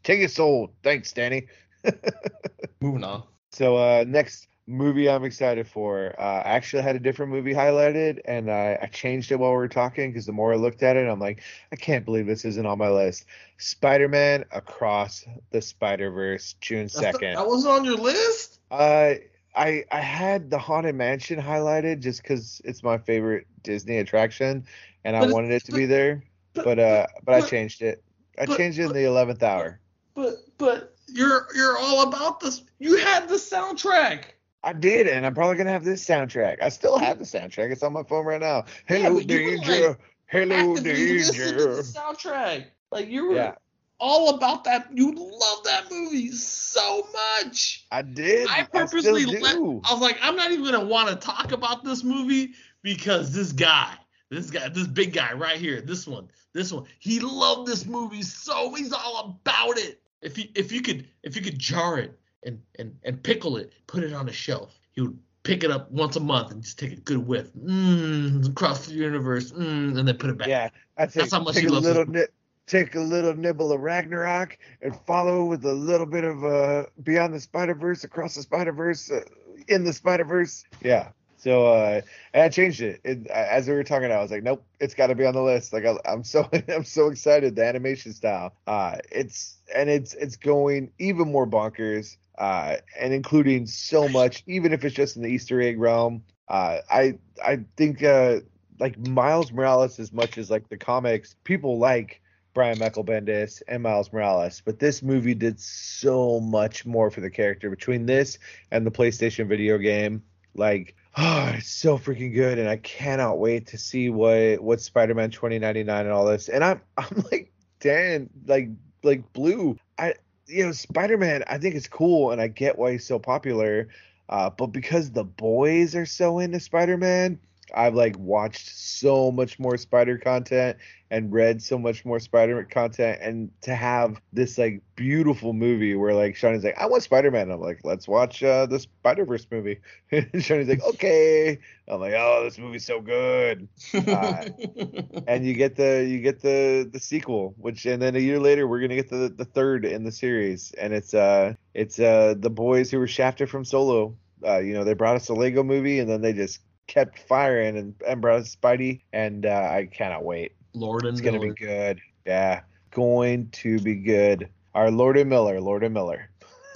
Take it sold. Thanks, Danny. Moving on. So uh, next movie I'm excited for. Uh, I actually had a different movie highlighted, and I, I changed it while we were talking because the more I looked at it, I'm like, I can't believe this isn't on my list. Spider-Man Across the Spider-Verse, June second. that wasn't on your list. Uh, I I had the Haunted Mansion highlighted just because it's my favorite Disney attraction, and I But wanted it to be there. But uh, but I changed it. I but- changed it in the eleventh hour. But but you're you're all about this. You had the soundtrack. I did, and I'm probably gonna have this soundtrack. I still have the soundtrack. It's on my phone right now. Hello, were, danger. like, Hello, Actively listen to the danger. soundtrack. Like you were Yeah, all about that. You love that movie so much. I did. I I purposely still let. I was like, I'm not even gonna want to talk about this movie because this guy, this guy, this big guy right here, this one, this one, he loved this movie so he's all about it. If you if you could if you could jar it and and and pickle it, put it on a shelf, he would pick it up once a month and just take a good whiff, mmm, across the universe, mmm, and then put it back. Yeah, I take, That's how much take he a loves little this ni- take a little nibble of Ragnarok and follow with a little bit of uh Beyond the Spider Verse, across the Spider Verse, uh, in the Spider Verse. Yeah, So uh, and I changed it. it. As we were talking, I was like, nope, it's got to be on the list. Like I, am so I'm so excited. The animation style, uh, it's and it's it's going even more bonkers, uh, and including so much, even if it's just in the Easter egg realm. Uh, I I think uh, like Miles Morales, as much as like the comics, people like Brian Michael Bendis and Miles Morales, but this movie did so much more for the character between this and the PlayStation video game. Like oh, it's so freaking good, and I cannot wait to see what what Spider-Man 2099 and all this. And I'm I'm like Dan, like like Blue. I you know Spider-Man. I think it's cool, and I get why he's so popular. Uh, but because the boys are so into Spider-Man, I've like watched so much more spider content and read so much more spider content and to have this like beautiful movie where like Shawnee's like I want Spider-Man. I'm like let's watch uh the Spider-Verse movie. And Shawnee's like okay. I'm like oh this movie's so good. Uh, and you get the you get the the sequel which and then a year later we're going to get the the third in the series. And it's uh it's uh the boys who were shafted from Solo. Uh, you know, they brought us a Lego movie and then they just kept firing and, and brought Spidey, and uh, I cannot wait. Lord and it's gonna be good. Yeah, going to be good. Our Lord and Miller, Lord and Miller.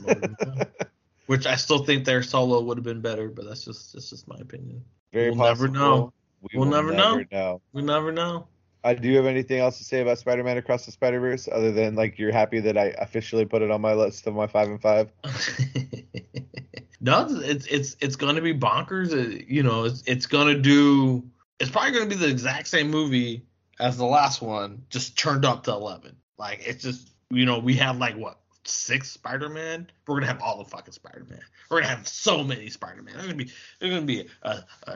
Which I still think their solo would have been better, but that's just that's just my opinion. Very we'll possible. never know. We we'll never, never know. know. We never know. Uh, do you have anything else to say about Spider-Man Across the Spider-Verse other than like you're happy that I officially put it on my list of my five and five? no, it's it's it's going to be bonkers. Uh, you know, it's it's going to do. It's probably going to be the exact same movie as the last one, just turned up to eleven. Like it's just you know we have like what six Spider-Man. We're gonna have all the fucking Spider-Man. We're gonna have so many Spider-Man. There's gonna be there's gonna be a, a,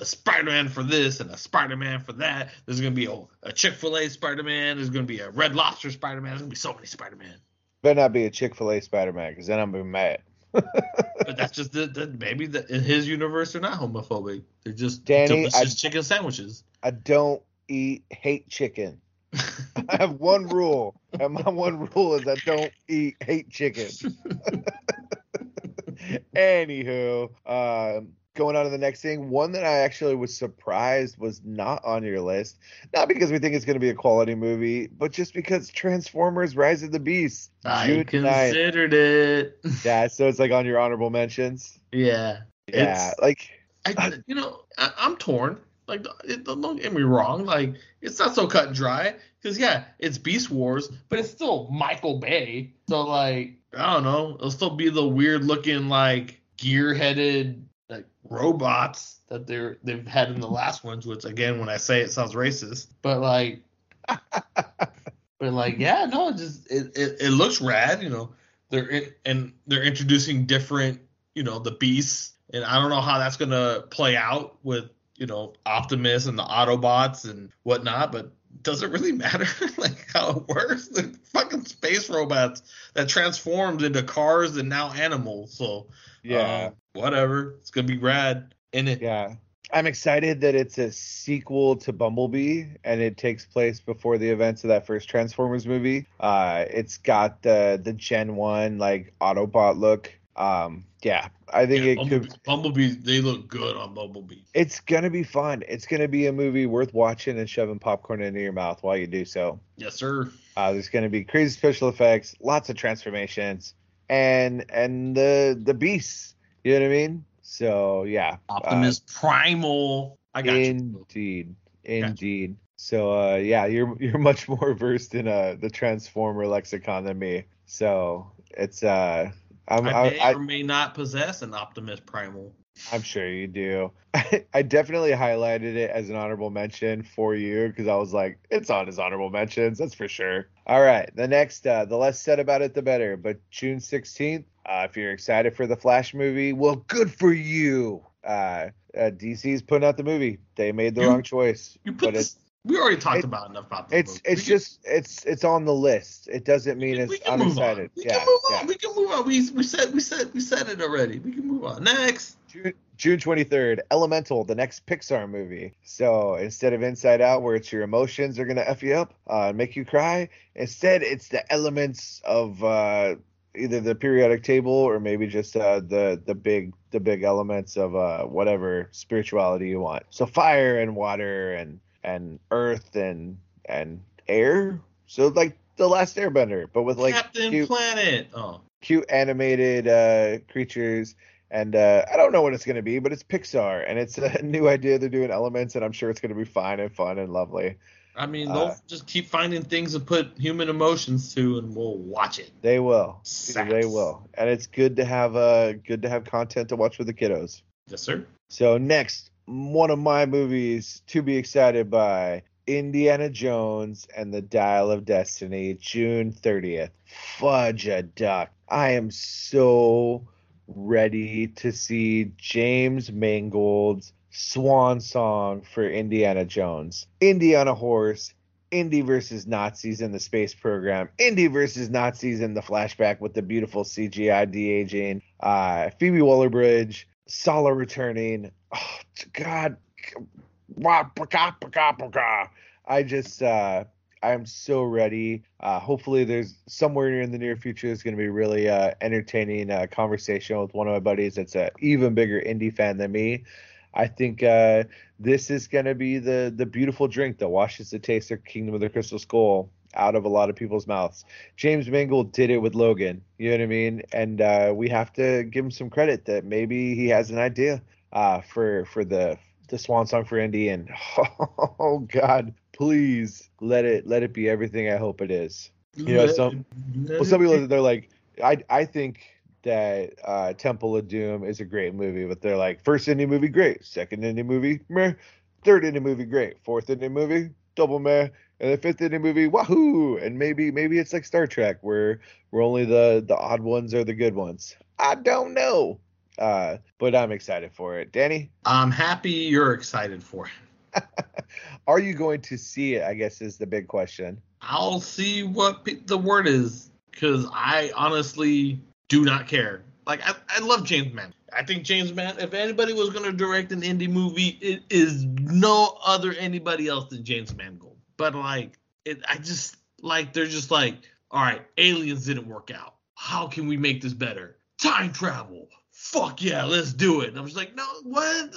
a Spider-Man for this and a Spider-Man for that. There's gonna be a, a Chick-fil-A Spider-Man. There's gonna be a Red Lobster Spider-Man. There's gonna be so many Spider-Man. Better not be a Chick-fil-A Spider-Man because then I'm gonna be mad. But that's just the, the maybe the, in his universe they're not homophobic. They're just Danny, delicious I, chicken sandwiches. I don't eat hate chicken. I have one rule, and my one rule is I don't eat hate chicken. Anywho, um, going on to the next thing, one that I actually was surprised was not on your list. Not because we think it's going to be a quality movie, but just because Transformers: Rise of the Beast. I June considered 9th. it. Yeah, so it's like on your honorable mentions. Yeah. Yeah, like I, you know, I, I'm torn. Like, don't get me wrong. Like, it's not so cut and dry. Because yeah, it's Beast Wars, but it's still Michael Bay. So like, I don't know. It'll still be the weird looking like gear headed like robots that they're they've had in the last ones. Which again, when I say it, sounds racist. But like, but like, yeah, no, it just it, it it looks rad. You know, they're in, and they're introducing different, you know, the beasts, and I don't know how that's gonna play out with you know Optimus and the Autobots and whatnot, but does it really matter like how it works? The fucking space robots that transformed into cars and now animals. So yeah, uh, whatever. It's gonna be rad. In it yeah. I'm excited that it's a sequel to Bumblebee and it takes place before the events of that first Transformers movie. Uh, it's got the the Gen One like Autobot look. Um, yeah, I think yeah, it Bumblebee, could. Bumblebee, they look good on Bumblebee. It's gonna be fun. It's gonna be a movie worth watching and shoving popcorn into your mouth while you do so. Yes, sir. Uh, there's gonna be crazy special effects, lots of transformations, and and the the beasts. You know what I mean? So yeah. Optimus uh, Primal. I got indeed, you. Indeed. So uh, yeah, you're you're much more versed in uh, the Transformer lexicon than me. So it's uh I'm, I may I, or may not possess an Optimus Primal. I'm sure you do. I, definitely highlighted it as an honorable mention for you because I was like, it's on his honorable mentions, that's for sure. All right, the next, uh, the less said about it, the better. But June 16th, uh, if you're excited for the Flash movie, well, good for you. Uh, uh, DC's putting out the movie. They made the you, wrong choice. You put this, we already talked it, about enough about this. It's movie. it's just it's it's on the list. It doesn't mean we, it's I'm excited. We yeah, can move yeah. on. We can move on. We we said we said we said it already. We can move on. Next. June, June 23rd, Elemental, the next Pixar movie. So instead of Inside Out, where it's your emotions are gonna f you up, uh, make you cry, instead it's the elements of uh, either the periodic table or maybe just uh, the the big the big elements of uh, whatever spirituality you want. So fire and water and and earth and and air. So like the last Airbender, but with like Captain cute, Planet. Oh, cute animated uh, creatures. And uh, I don't know what it's going to be, but it's Pixar, and it's a new idea. They're doing elements, and I'm sure it's going to be fine and fun and lovely. I mean, they'll Uh, just keep finding things to put human emotions to, and we'll watch it. They will. Sex. They will. And it's good to have uh good to have content to watch with the kiddos. Yes, sir. So next, one of my movies to be excited by Indiana Jones and the Dial of Destiny, June 30th. Fudge a duck. I am so ready to see James Mangold's swan song for Indiana Jones. Indy on a horse, Indy versus Nazis in the space program, Indy versus Nazis in the flashback with the beautiful CGI de aging, uh, Phoebe Waller Bridge, Sallah returning. Oh, God. I just, uh, I'm so ready. Uh, hopefully, there's somewhere in the near future is going to be really uh, entertaining uh, conversation with one of my buddies that's an even bigger indie fan than me. I think uh, this is going to be the the beautiful drink that washes the taste of Kingdom of the Crystal Skull out of a lot of people's mouths. James Mangold did it with Logan. You know what I mean? And uh, we have to give him some credit that maybe he has an idea uh, for for the the swan song for Indy. And oh God, please let it let it be everything I hope it is. You know, some well, some people they're like, I I think that uh, Temple of Doom is a great movie, but they're like, first indie movie, great. Second indie movie, meh. Third indie movie, great. Fourth indie movie, double meh. And the fifth indie movie, wahoo! And maybe maybe it's like Star Trek, where where only the the odd ones are the good ones. I don't know. Uh, but I'm excited for it. Danny, I'm happy you're excited for it. Are you going to see it? I guess is the big question. I'll see what pe- the word is because I honestly do not care. Like I, I love James Mann. I think James Mann. If anybody was gonna direct an indie movie, it is no other anybody else than James Mangold. But like, it, I just like they're just like, all right, aliens didn't work out. How can we make this better? Time travel. Fuck yeah, let's do it. And I'm just like, no, what?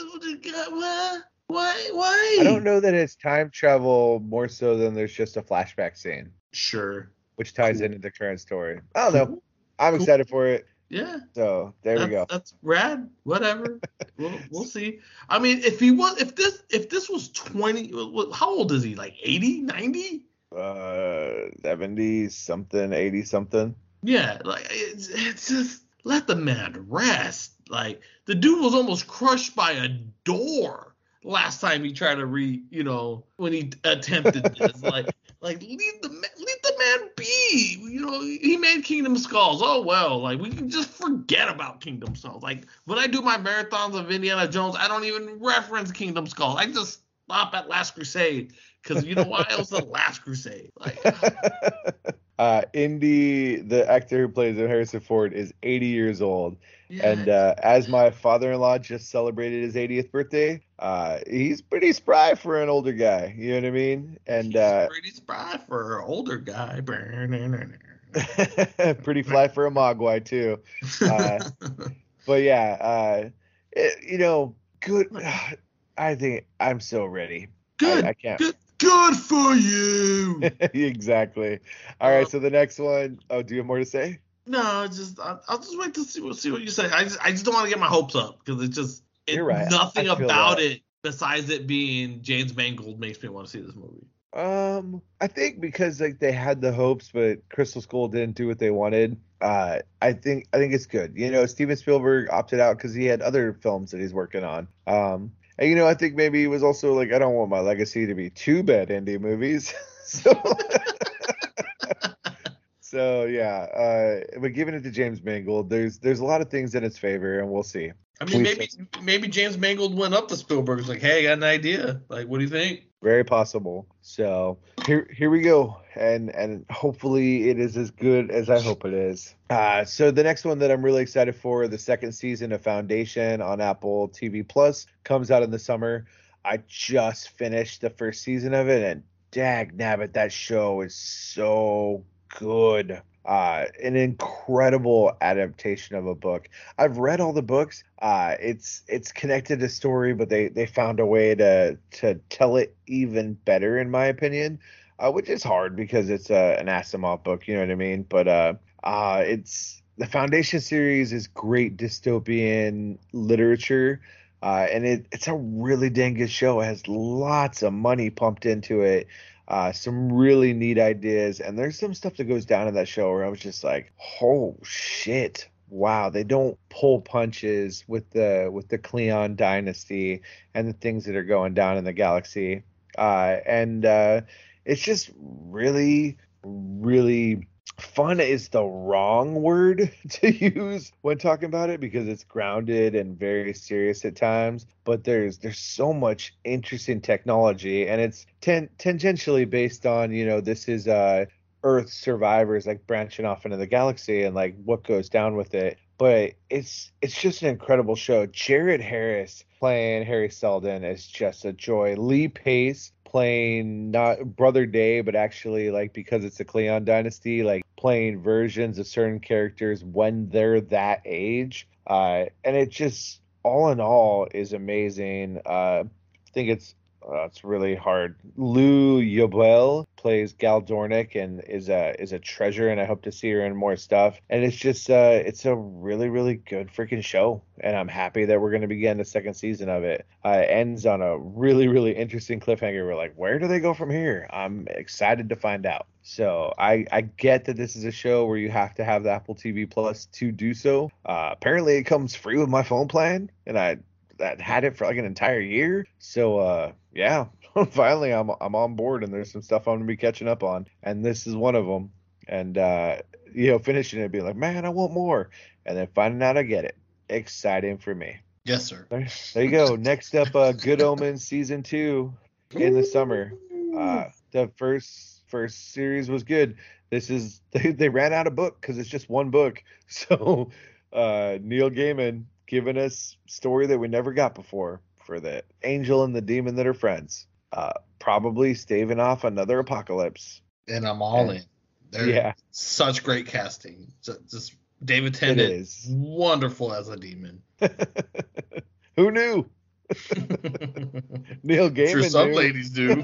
What? Why? Why? I don't know that it's time travel more so than there's just a flashback scene, Sure. which ties Cool. into the current story. I don't know. I'm Cool. excited for it. Yeah. So there we go. That's rad. Whatever. we'll we'll see. I mean, if he was, if this, if this was twenty, wh- wh- how old is he? Like 80, 90? Uh, 70 something, 80 something. Yeah. Like it's, it's just let the man rest. Like the dude was almost crushed by a door last time he tried to re, you know, when he attempted this. like, like leave the man, leave the man be. You know, he made Kingdom Skulls. Oh well, like we can just forget about Kingdom Skulls. Like when I do my marathons of Indiana Jones, I don't even reference Kingdom Skulls. I just stop at Last Crusade because you know why it was the Last Crusade. Like uh, Indy, the actor who plays him, Harrison Ford, is 80 years old. And uh, as my father-in-law just celebrated his 80th birthday, uh, he's pretty spry for an older guy. You know what I mean? And He's uh, pretty spry for an older guy. pretty fly for a mogwai too. Uh, but yeah, uh, it, you know, good. I think I'm so ready. good, I, I can't. good, good for you. exactly. All right. So the next one. Oh, do you have more to say? no, just I, I'll just wait to see what see what you say. I just I just don't want to get my hopes up because it's just it, You're right. nothing about that. it besides it being James Mangold makes me want to see this movie. Um, I think because like they had the hopes, but Crystal Skull didn't do what they wanted. Uh, I think I think it's good. You know, Steven Spielberg opted out because he had other films that he's working on. Um, and you know, I think maybe he was also like, I don't want my legacy to be too bad indie movies. so, so yeah. Uh, but giving it to James Mangold, there's there's a lot of things in its favor, and we'll see. I mean, maybe maybe James Mangold went up to Spielberg's like, hey, I got an idea. Like, what do you think? Very possible. So here here we go. And and hopefully it is as good as I hope it is. Uh so the next one that I'm really excited for, the second season of Foundation on Apple TV Plus comes out in the summer. I just finished the first season of it and dag nabbit, that show is so good. Uh, an incredible adaptation of a book. I've read all the books. Uh, it's it's connected to story, but they they found a way to to tell it even better, in my opinion. Uh, which is hard because it's uh, an Asimov book, you know what I mean? But uh, uh, it's the Foundation series is great dystopian literature. Uh, and it, it's a really dang good show. It has lots of money pumped into it uh, some really neat ideas, and there's some stuff that goes down in that show where I was just like, "Oh shit, wow!" They don't pull punches with the with the Cleon dynasty and the things that are going down in the galaxy, uh, and uh, it's just really, really fun is the wrong word to use when talking about it because it's grounded and very serious at times but there's there's so much interesting technology and it's ten, tangentially based on you know this is uh earth survivors like branching off into the galaxy and like what goes down with it. But it's it's just an incredible show. Jared harris playing hari seldon is just a joy. Lee pace playing not brother day but actually like because it's a cleon dynasty like playing versions of certain characters when they're that age. Uh and it just all in all is amazing. Uh i think it's uh, it's really hard. Lou Llobell plays Gaal Dornick and is a is a treasure, and I hope to see her in more stuff. And it's just uh, it's a really really good freaking show, and I'm happy that we're going to begin the second season of it. Uh, it ends on a really really interesting cliffhanger. We're like, where do they go from here? I'm excited to find out. So I I get that this is a show where you have to have the Apple TV Plus to do so. Uh, apparently, it comes free with my phone plan, and I that had it for like an entire year. So uh yeah, finally I'm I'm on board and there's some stuff I'm gonna be catching up on, and this is one of them. And uh you know, finishing it, being like, man, I want more, and then finding out I get it, exciting for me. Yes, sir. There, there you go. Next up, uh, Good Omens season two in the summer. Uh, the first first series was good. This is they, they ran out of book because it's just one book. So uh, Neil Gaiman giving us story that we never got before for the angel and the demon that are friends. Uh, probably staving off another apocalypse. And I'm all and, in. They're yeah, such great casting. Just, just David Tennant is wonderful as a demon. Who knew? Neil Gaiman. Sure, some knew. ladies do.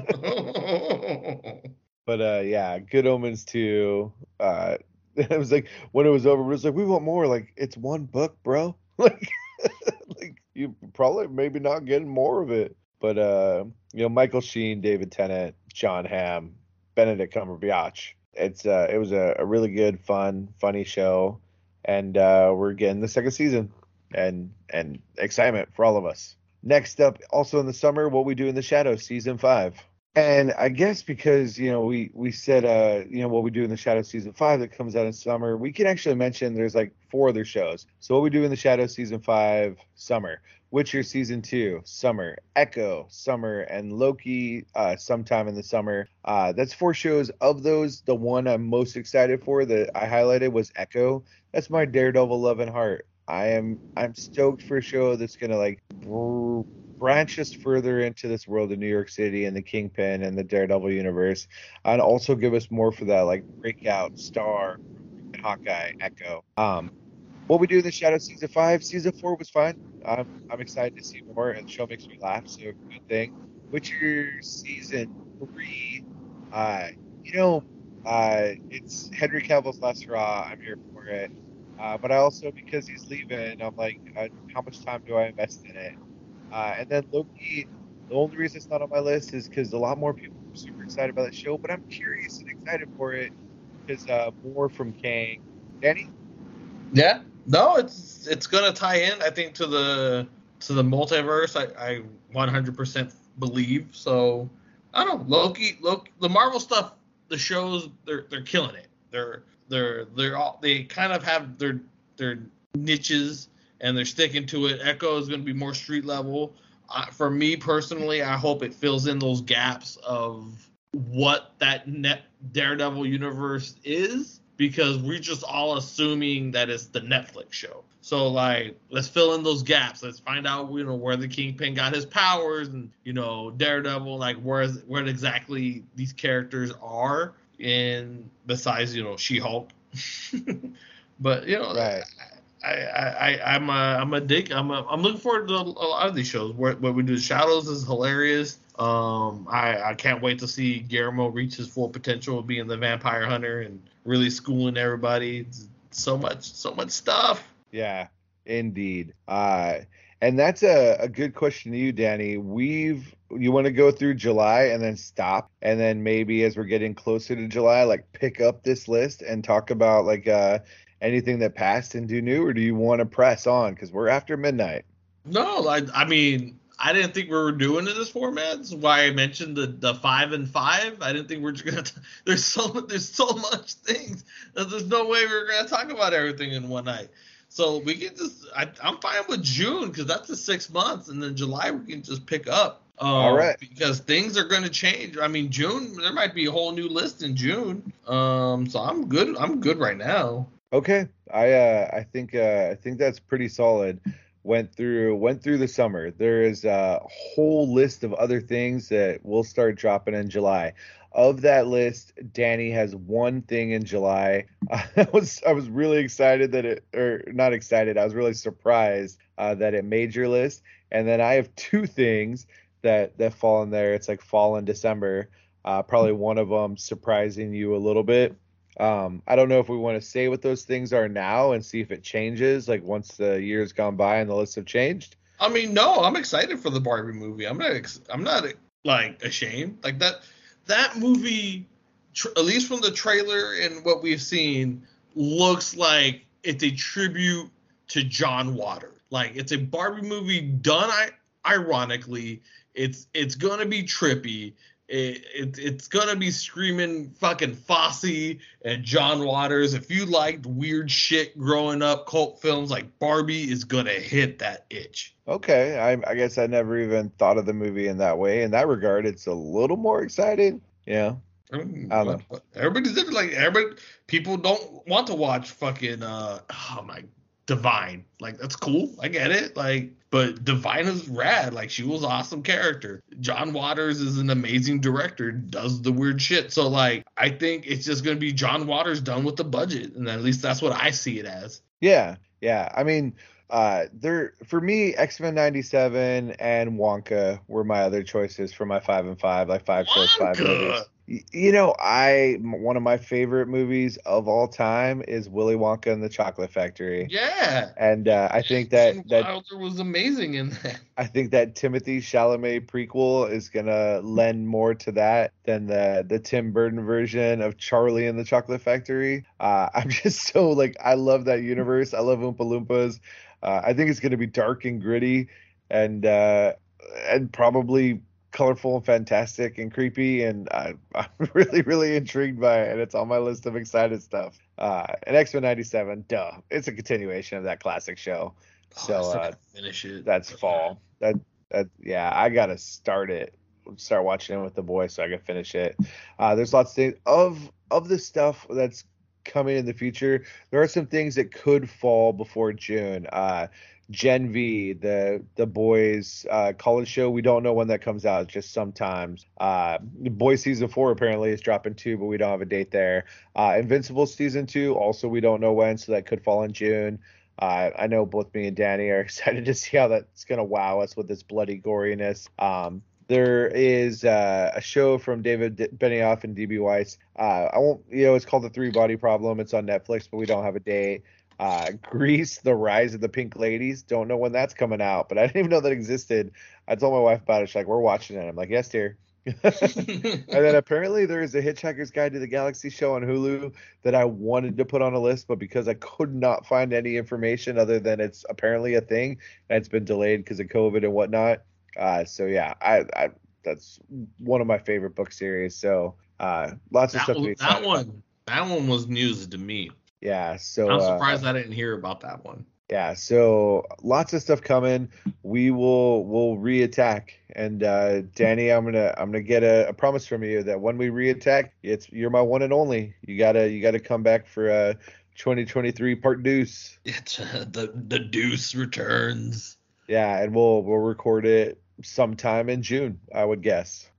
but uh, yeah, Good Omens too. Uh, it was like when it was over, it was like we want more. Like it's one book, bro. Like like you probably maybe not getting more of it. But uh, you know, Michael Sheen, David Tennant, Jon Hamm, Benedict Cumberbatch. It's uh, it was a, a really good, fun, funny show, and uh, we're getting the second season, and and excitement for all of us. Next up, also in the summer, what we do in the shadows, season five. And I guess because you know we we said uh you know what we do in the Shadow season five that comes out in summer, we can actually mention there's like four other shows. So what we do in the Shadow season five summer, Witcher season two summer, Echo summer, and Loki uh, sometime in the summer. Uh, that's four shows. Of those, the one I'm most excited for that I highlighted was Echo. That's my Daredevil love and heart. I am I'm stoked for a show that's gonna like branch us further into this world of New York City and the Kingpin and the Daredevil universe, and also give us more for that like breakout star, Hawkeye, Echo. Um, what we do in the Shadow season five, season four was fun. I'm I'm excited to see more, and the show makes me laugh, so good thing. Witcher season three, uh, you know, uh, it's Henry Cavill's last hurrah. I'm here for it. Uh, but I also, because he's leaving, I'm like, uh, how much time do I invest in it? Uh, and then Loki, the only reason it's not on my list is because a lot more people are super excited about that show, but I'm curious and excited for it because uh, more from Kang. Danny? Yeah, no, it's it's gonna tie in. I think to the to the multiverse. I, I 100% believe. So I don't know. Loki, Loki, the Marvel stuff, the shows they're they're killing it. They're they're they're all they kind of have their their niches and they're sticking to it. Echo is going to be more street level. Uh, for me personally, I hope it fills in those gaps of what that net Daredevil universe is because we're just all assuming that it's the Netflix show. So like, let's fill in those gaps. Let's find out, you know, where the Kingpin got his powers, and you know, Daredevil, like where where exactly these characters are. And besides, you know, She-Hulk, but you know, Right. I, I, I'm a, I'm a dig. I'm, a, I'm looking forward to a lot of these shows. What, what we do, Shadows, is hilarious. Um, I, I can't wait to see Guillermo reach his full potential of being the vampire hunter and really schooling everybody. So much, so much stuff. Yeah, indeed. Uh, and that's a, a good question to you, Danny. We've you want to go through July and then stop, and then maybe as we're getting closer to July, like pick up this list and talk about like uh anything that passed and do new, or do you want to press on because we're after midnight? No, I, I mean, I didn't think we were doing it this format. That's why I mentioned the, the five and five. I didn't think we're just gonna. T- there's so there's so much things that there's no way we're gonna talk about everything in one night. So we can just. I, I'm fine with June because that's the six months, and then July we can just pick up. Um, All right. Because things are going to change. I mean, June there might be a whole new list in June. Um, so I'm good. I'm good right now. Okay, I uh, I think uh, I think that's pretty solid. Went through went through the summer. There is a whole list of other things that will start dropping in July. Of that list, Danny has one thing in July. I was I was really excited that it or not excited. I was really surprised uh, that it made your list. And then I have two things that that fall in there. It's like fall in December. Uh, probably one of them surprising you a little bit. Um, I don't know if we want to say what those things are now and see if it changes, like once the year's gone by and the lists have changed. I mean, no, I'm excited for the Barbie movie. I'm not. Ex- I'm not like ashamed. Like that. That movie, tr- at least from the trailer and what we've seen, looks like it's a tribute to John Water. Like it's a Barbie movie done I- ironically. It's it's gonna be trippy. It, it, it's gonna be screaming fucking Fosse and John Waters. If you liked weird shit growing up, cult films like Barbie is gonna hit that itch. Okay, I, I guess I never even thought of the movie in that way. In that regard, it's a little more exciting. Yeah. I mean, I don't know. Everybody's different. Like everybody, people don't want to watch fucking uh oh my Divine. Like that's cool. I get it. Like, but Divine is rad. Like she was an awesome character. John Waters is an amazing director. Does the weird shit. So like, I think it's just gonna be John Waters done with the budget, and at least that's what I see it as. Yeah, yeah. I mean, uh, there for me, X Men '97 and Wonka were my other choices for my five and five, like five choice five movies. You know, I one of my favorite movies of all time is Willy Wonka and the Chocolate Factory, Yeah. and uh, I think that Gene that Wilder was amazing in that. I think that Timothée Chalamet prequel is gonna lend more to that than the the Tim Burton version of Charlie and the Chocolate Factory. Uh, I'm just so like I love that universe. I love Oompa Loompas. Uh, I think it's gonna be dark and gritty, and uh, and probably colorful and fantastic and creepy. And I, I'm really really intrigued by it, and it's on my list of excited stuff. Uh, and X Men '97, duh, it's a continuation of that classic show. So, Oh, still uh, finish it. That's fall. That that yeah, I gotta start it. Start watching it with the boys so I can finish it. Uh, there's lots of things of of the stuff that's coming in the future. There are some things that could fall before June. Uh, Gen V, the the boys uh, college show. We don't know when that comes out. Just sometimes. Uh, boys season four apparently is dropping too, but we don't have a date there. Uh, Invincible season two also we don't know when, so that could fall in June. Uh, I know both me and Danny are excited to see how that's to wow us with its bloody goriness. Um, there is uh, a show from David Benioff and DB Weiss. Uh, I won't, you know, it's called The Three Body Problem. It's on Netflix, but we don't have a date. Uh, Grease, The Rise of the Pink Ladies. Don't know when that's coming out, but I didn't even know that existed. I told my wife about it. She's like, "We're watching it." I'm like, "Yes, dear." and then apparently there is a Hitchhiker's Guide to the Galaxy show on Hulu that I wanted to put on a list, but because I could not find any information other than it's apparently a thing and it's been delayed because of COVID and whatnot. Uh, so yeah, I, I that's one of my favorite book series. So uh, lots of that, stuff be one- that about. one, that one was news to me. Yeah, so I'm uh, surprised I didn't hear about that one. yeah so lots of stuff coming. We will we'll reattack. And uh danny i'm gonna i'm gonna get a, a promise from you that when we reattack it's you're my one and only. You gotta you gotta come back for uh 2023 part deuce. It's uh, the the Deuce returns. yeah and we'll we'll record it sometime in june i would guess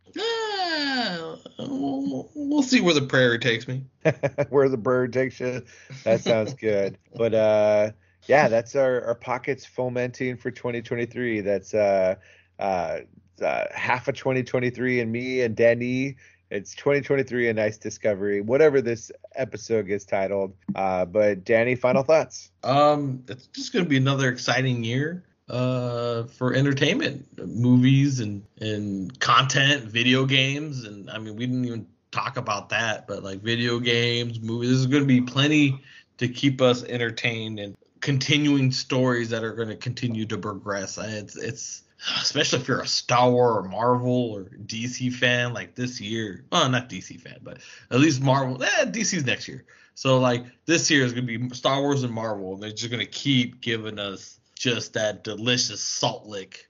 we'll, we'll see where the prairie takes me. where the bird takes you. That sounds good. but uh, yeah, that's our, our pockets fomenting for 2023. That's uh, uh, uh, half of 2023 and me and Danny. It's 2023, a nice discovery, whatever this episode gets titled. Uh, but Danny, final thoughts. Um, it's just gonna be another exciting year uh for entertainment movies and and content video games and i mean we didn't even talk about that but like video games movies there's going to be plenty to keep us entertained and continuing stories that are going to continue to progress it's it's especially if you're a Star Wars or Marvel or DC fan, like this year. Well, not DC fan, but at least Marvel. Eh, DC's next year. So like this year is gonna be Star Wars and Marvel. And they're just gonna keep giving us just that delicious salt lick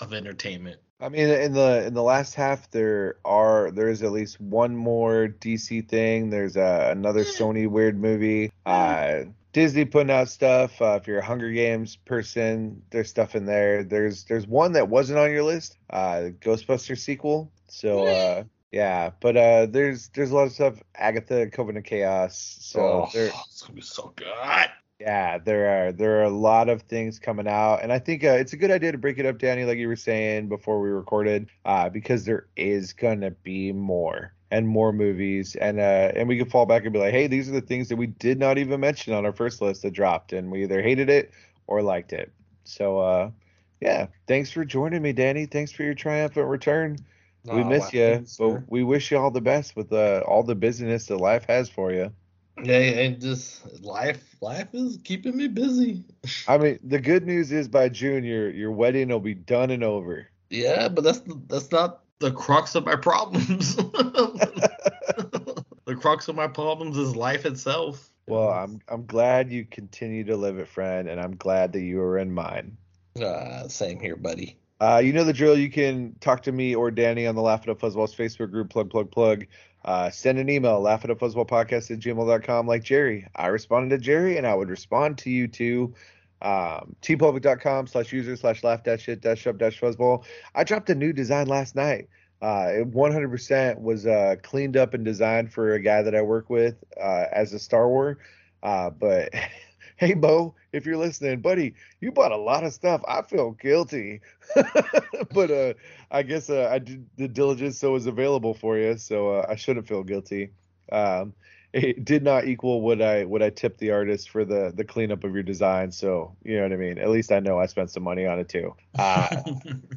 of entertainment. I mean, in the in the last half, there are there is at least one more DC thing. There's uh, another Sony weird movie. Uh, Disney putting out stuff. Uh, if you're a Hunger Games person, there's stuff in there. There's there's one that wasn't on your list. Uh, Ghostbusters sequel. So uh, yeah, but uh, there's there's a lot of stuff. Agatha, Coven of Chaos. So oh, it's gonna be so good. Yeah, there are there are a lot of things coming out, and I think uh, it's a good idea to break it up, Danny, like you were saying before we recorded, uh, because there is gonna be more and more movies, and uh, and we can fall back and be like, hey, these are the things that we did not even mention on our first list that dropped, and we either hated it or liked it. So, uh, yeah, thanks for joining me, Danny. Thanks for your triumphant return. we oh, miss you, but we wish you all the best with uh, all the busyness that life has for you. Yeah, and just life life is keeping me busy. I mean, the good news is by June your your wedding will be done and over. Yeah, but that's that's not the crux of my problems. the crux of my problems is life itself. Well, I'm I'm glad you continue to live it, friend, and I'm glad that you are in mine. Uh, same here, buddy. Uh, you know the drill. You can talk to me or Danny on the Laugh It Up Fuzzballs Facebook group. Plug, plug, plug. Uh, send an email, laugh it up fuzzball podcast at gmail.com like Jerry. I responded to Jerry and I would respond to you too. Um, teepublic.com slash user slash laugh dash shit dash up dash fuzzball. I dropped a new design last night. Uh, it 100% was uh, cleaned up and designed for a guy that I work with uh, as a Star Wars. Uh, but hey, Bo, if you're listening, buddy, you bought a lot of stuff. I feel guilty, but uh, I guess uh, I did the diligence so it was available for you, so uh, I shouldn't feel guilty. Um, it did not equal what I what I tipped the artist for the the cleanup of your design. So you know what I mean. At least I know I spent some money on it too. Uh,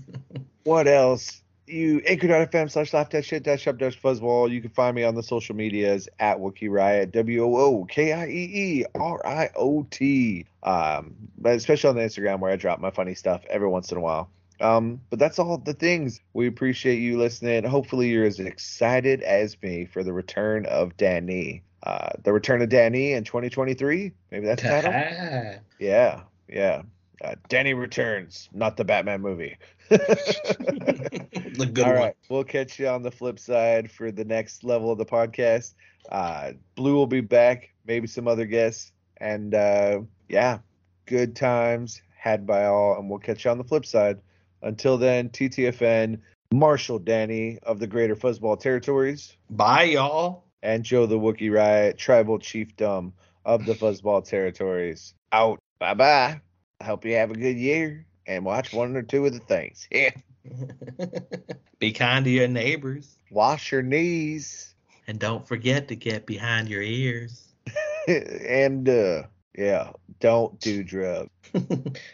what else? You anchor.fm slash laugh dash shit dash up dash fuzzball. You can find me on the social medias at Wookiee Riot, W O O K I E E R I O T. Um, but especially on the Instagram where I drop my funny stuff every once in a while. Um, but that's all the things. We appreciate you listening. Hopefully, you're as excited as me for the return of Danny. Uh, the return of Danny in 2023. Maybe that's the title. yeah, yeah. Uh, Danny returns, not the Batman movie. the good All right, one. We'll catch you on the flip side for the next level of the podcast. Uh, Blue will be back, maybe some other guests. And uh, yeah, good times had by all. And we'll catch you on the flip side. Until then, TTFN, Marshall Danny of the Greater Fuzzball Territories. Bye, y'all. And Joe the Wookiee Riot, Tribal Chiefdom of the Fuzzball Territories. Out. Bye bye. I hope you have a good year and watch one or two of the things. Yeah. Be kind to your neighbors. Wash your knees. And don't forget to get behind your ears. and uh yeah, don't do drugs.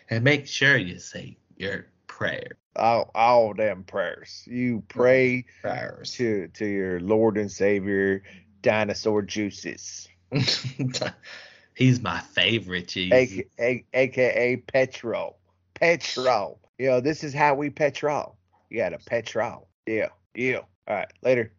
and make sure you say your prayer. All all them prayers. You pray prayers. to to your Lord and Savior, dinosaur juices. He's my favorite Jesus. A- a- AKA Petro. Petro. You know, this is how we petrol. You got a petrol. Yeah. Yeah. All right. Later.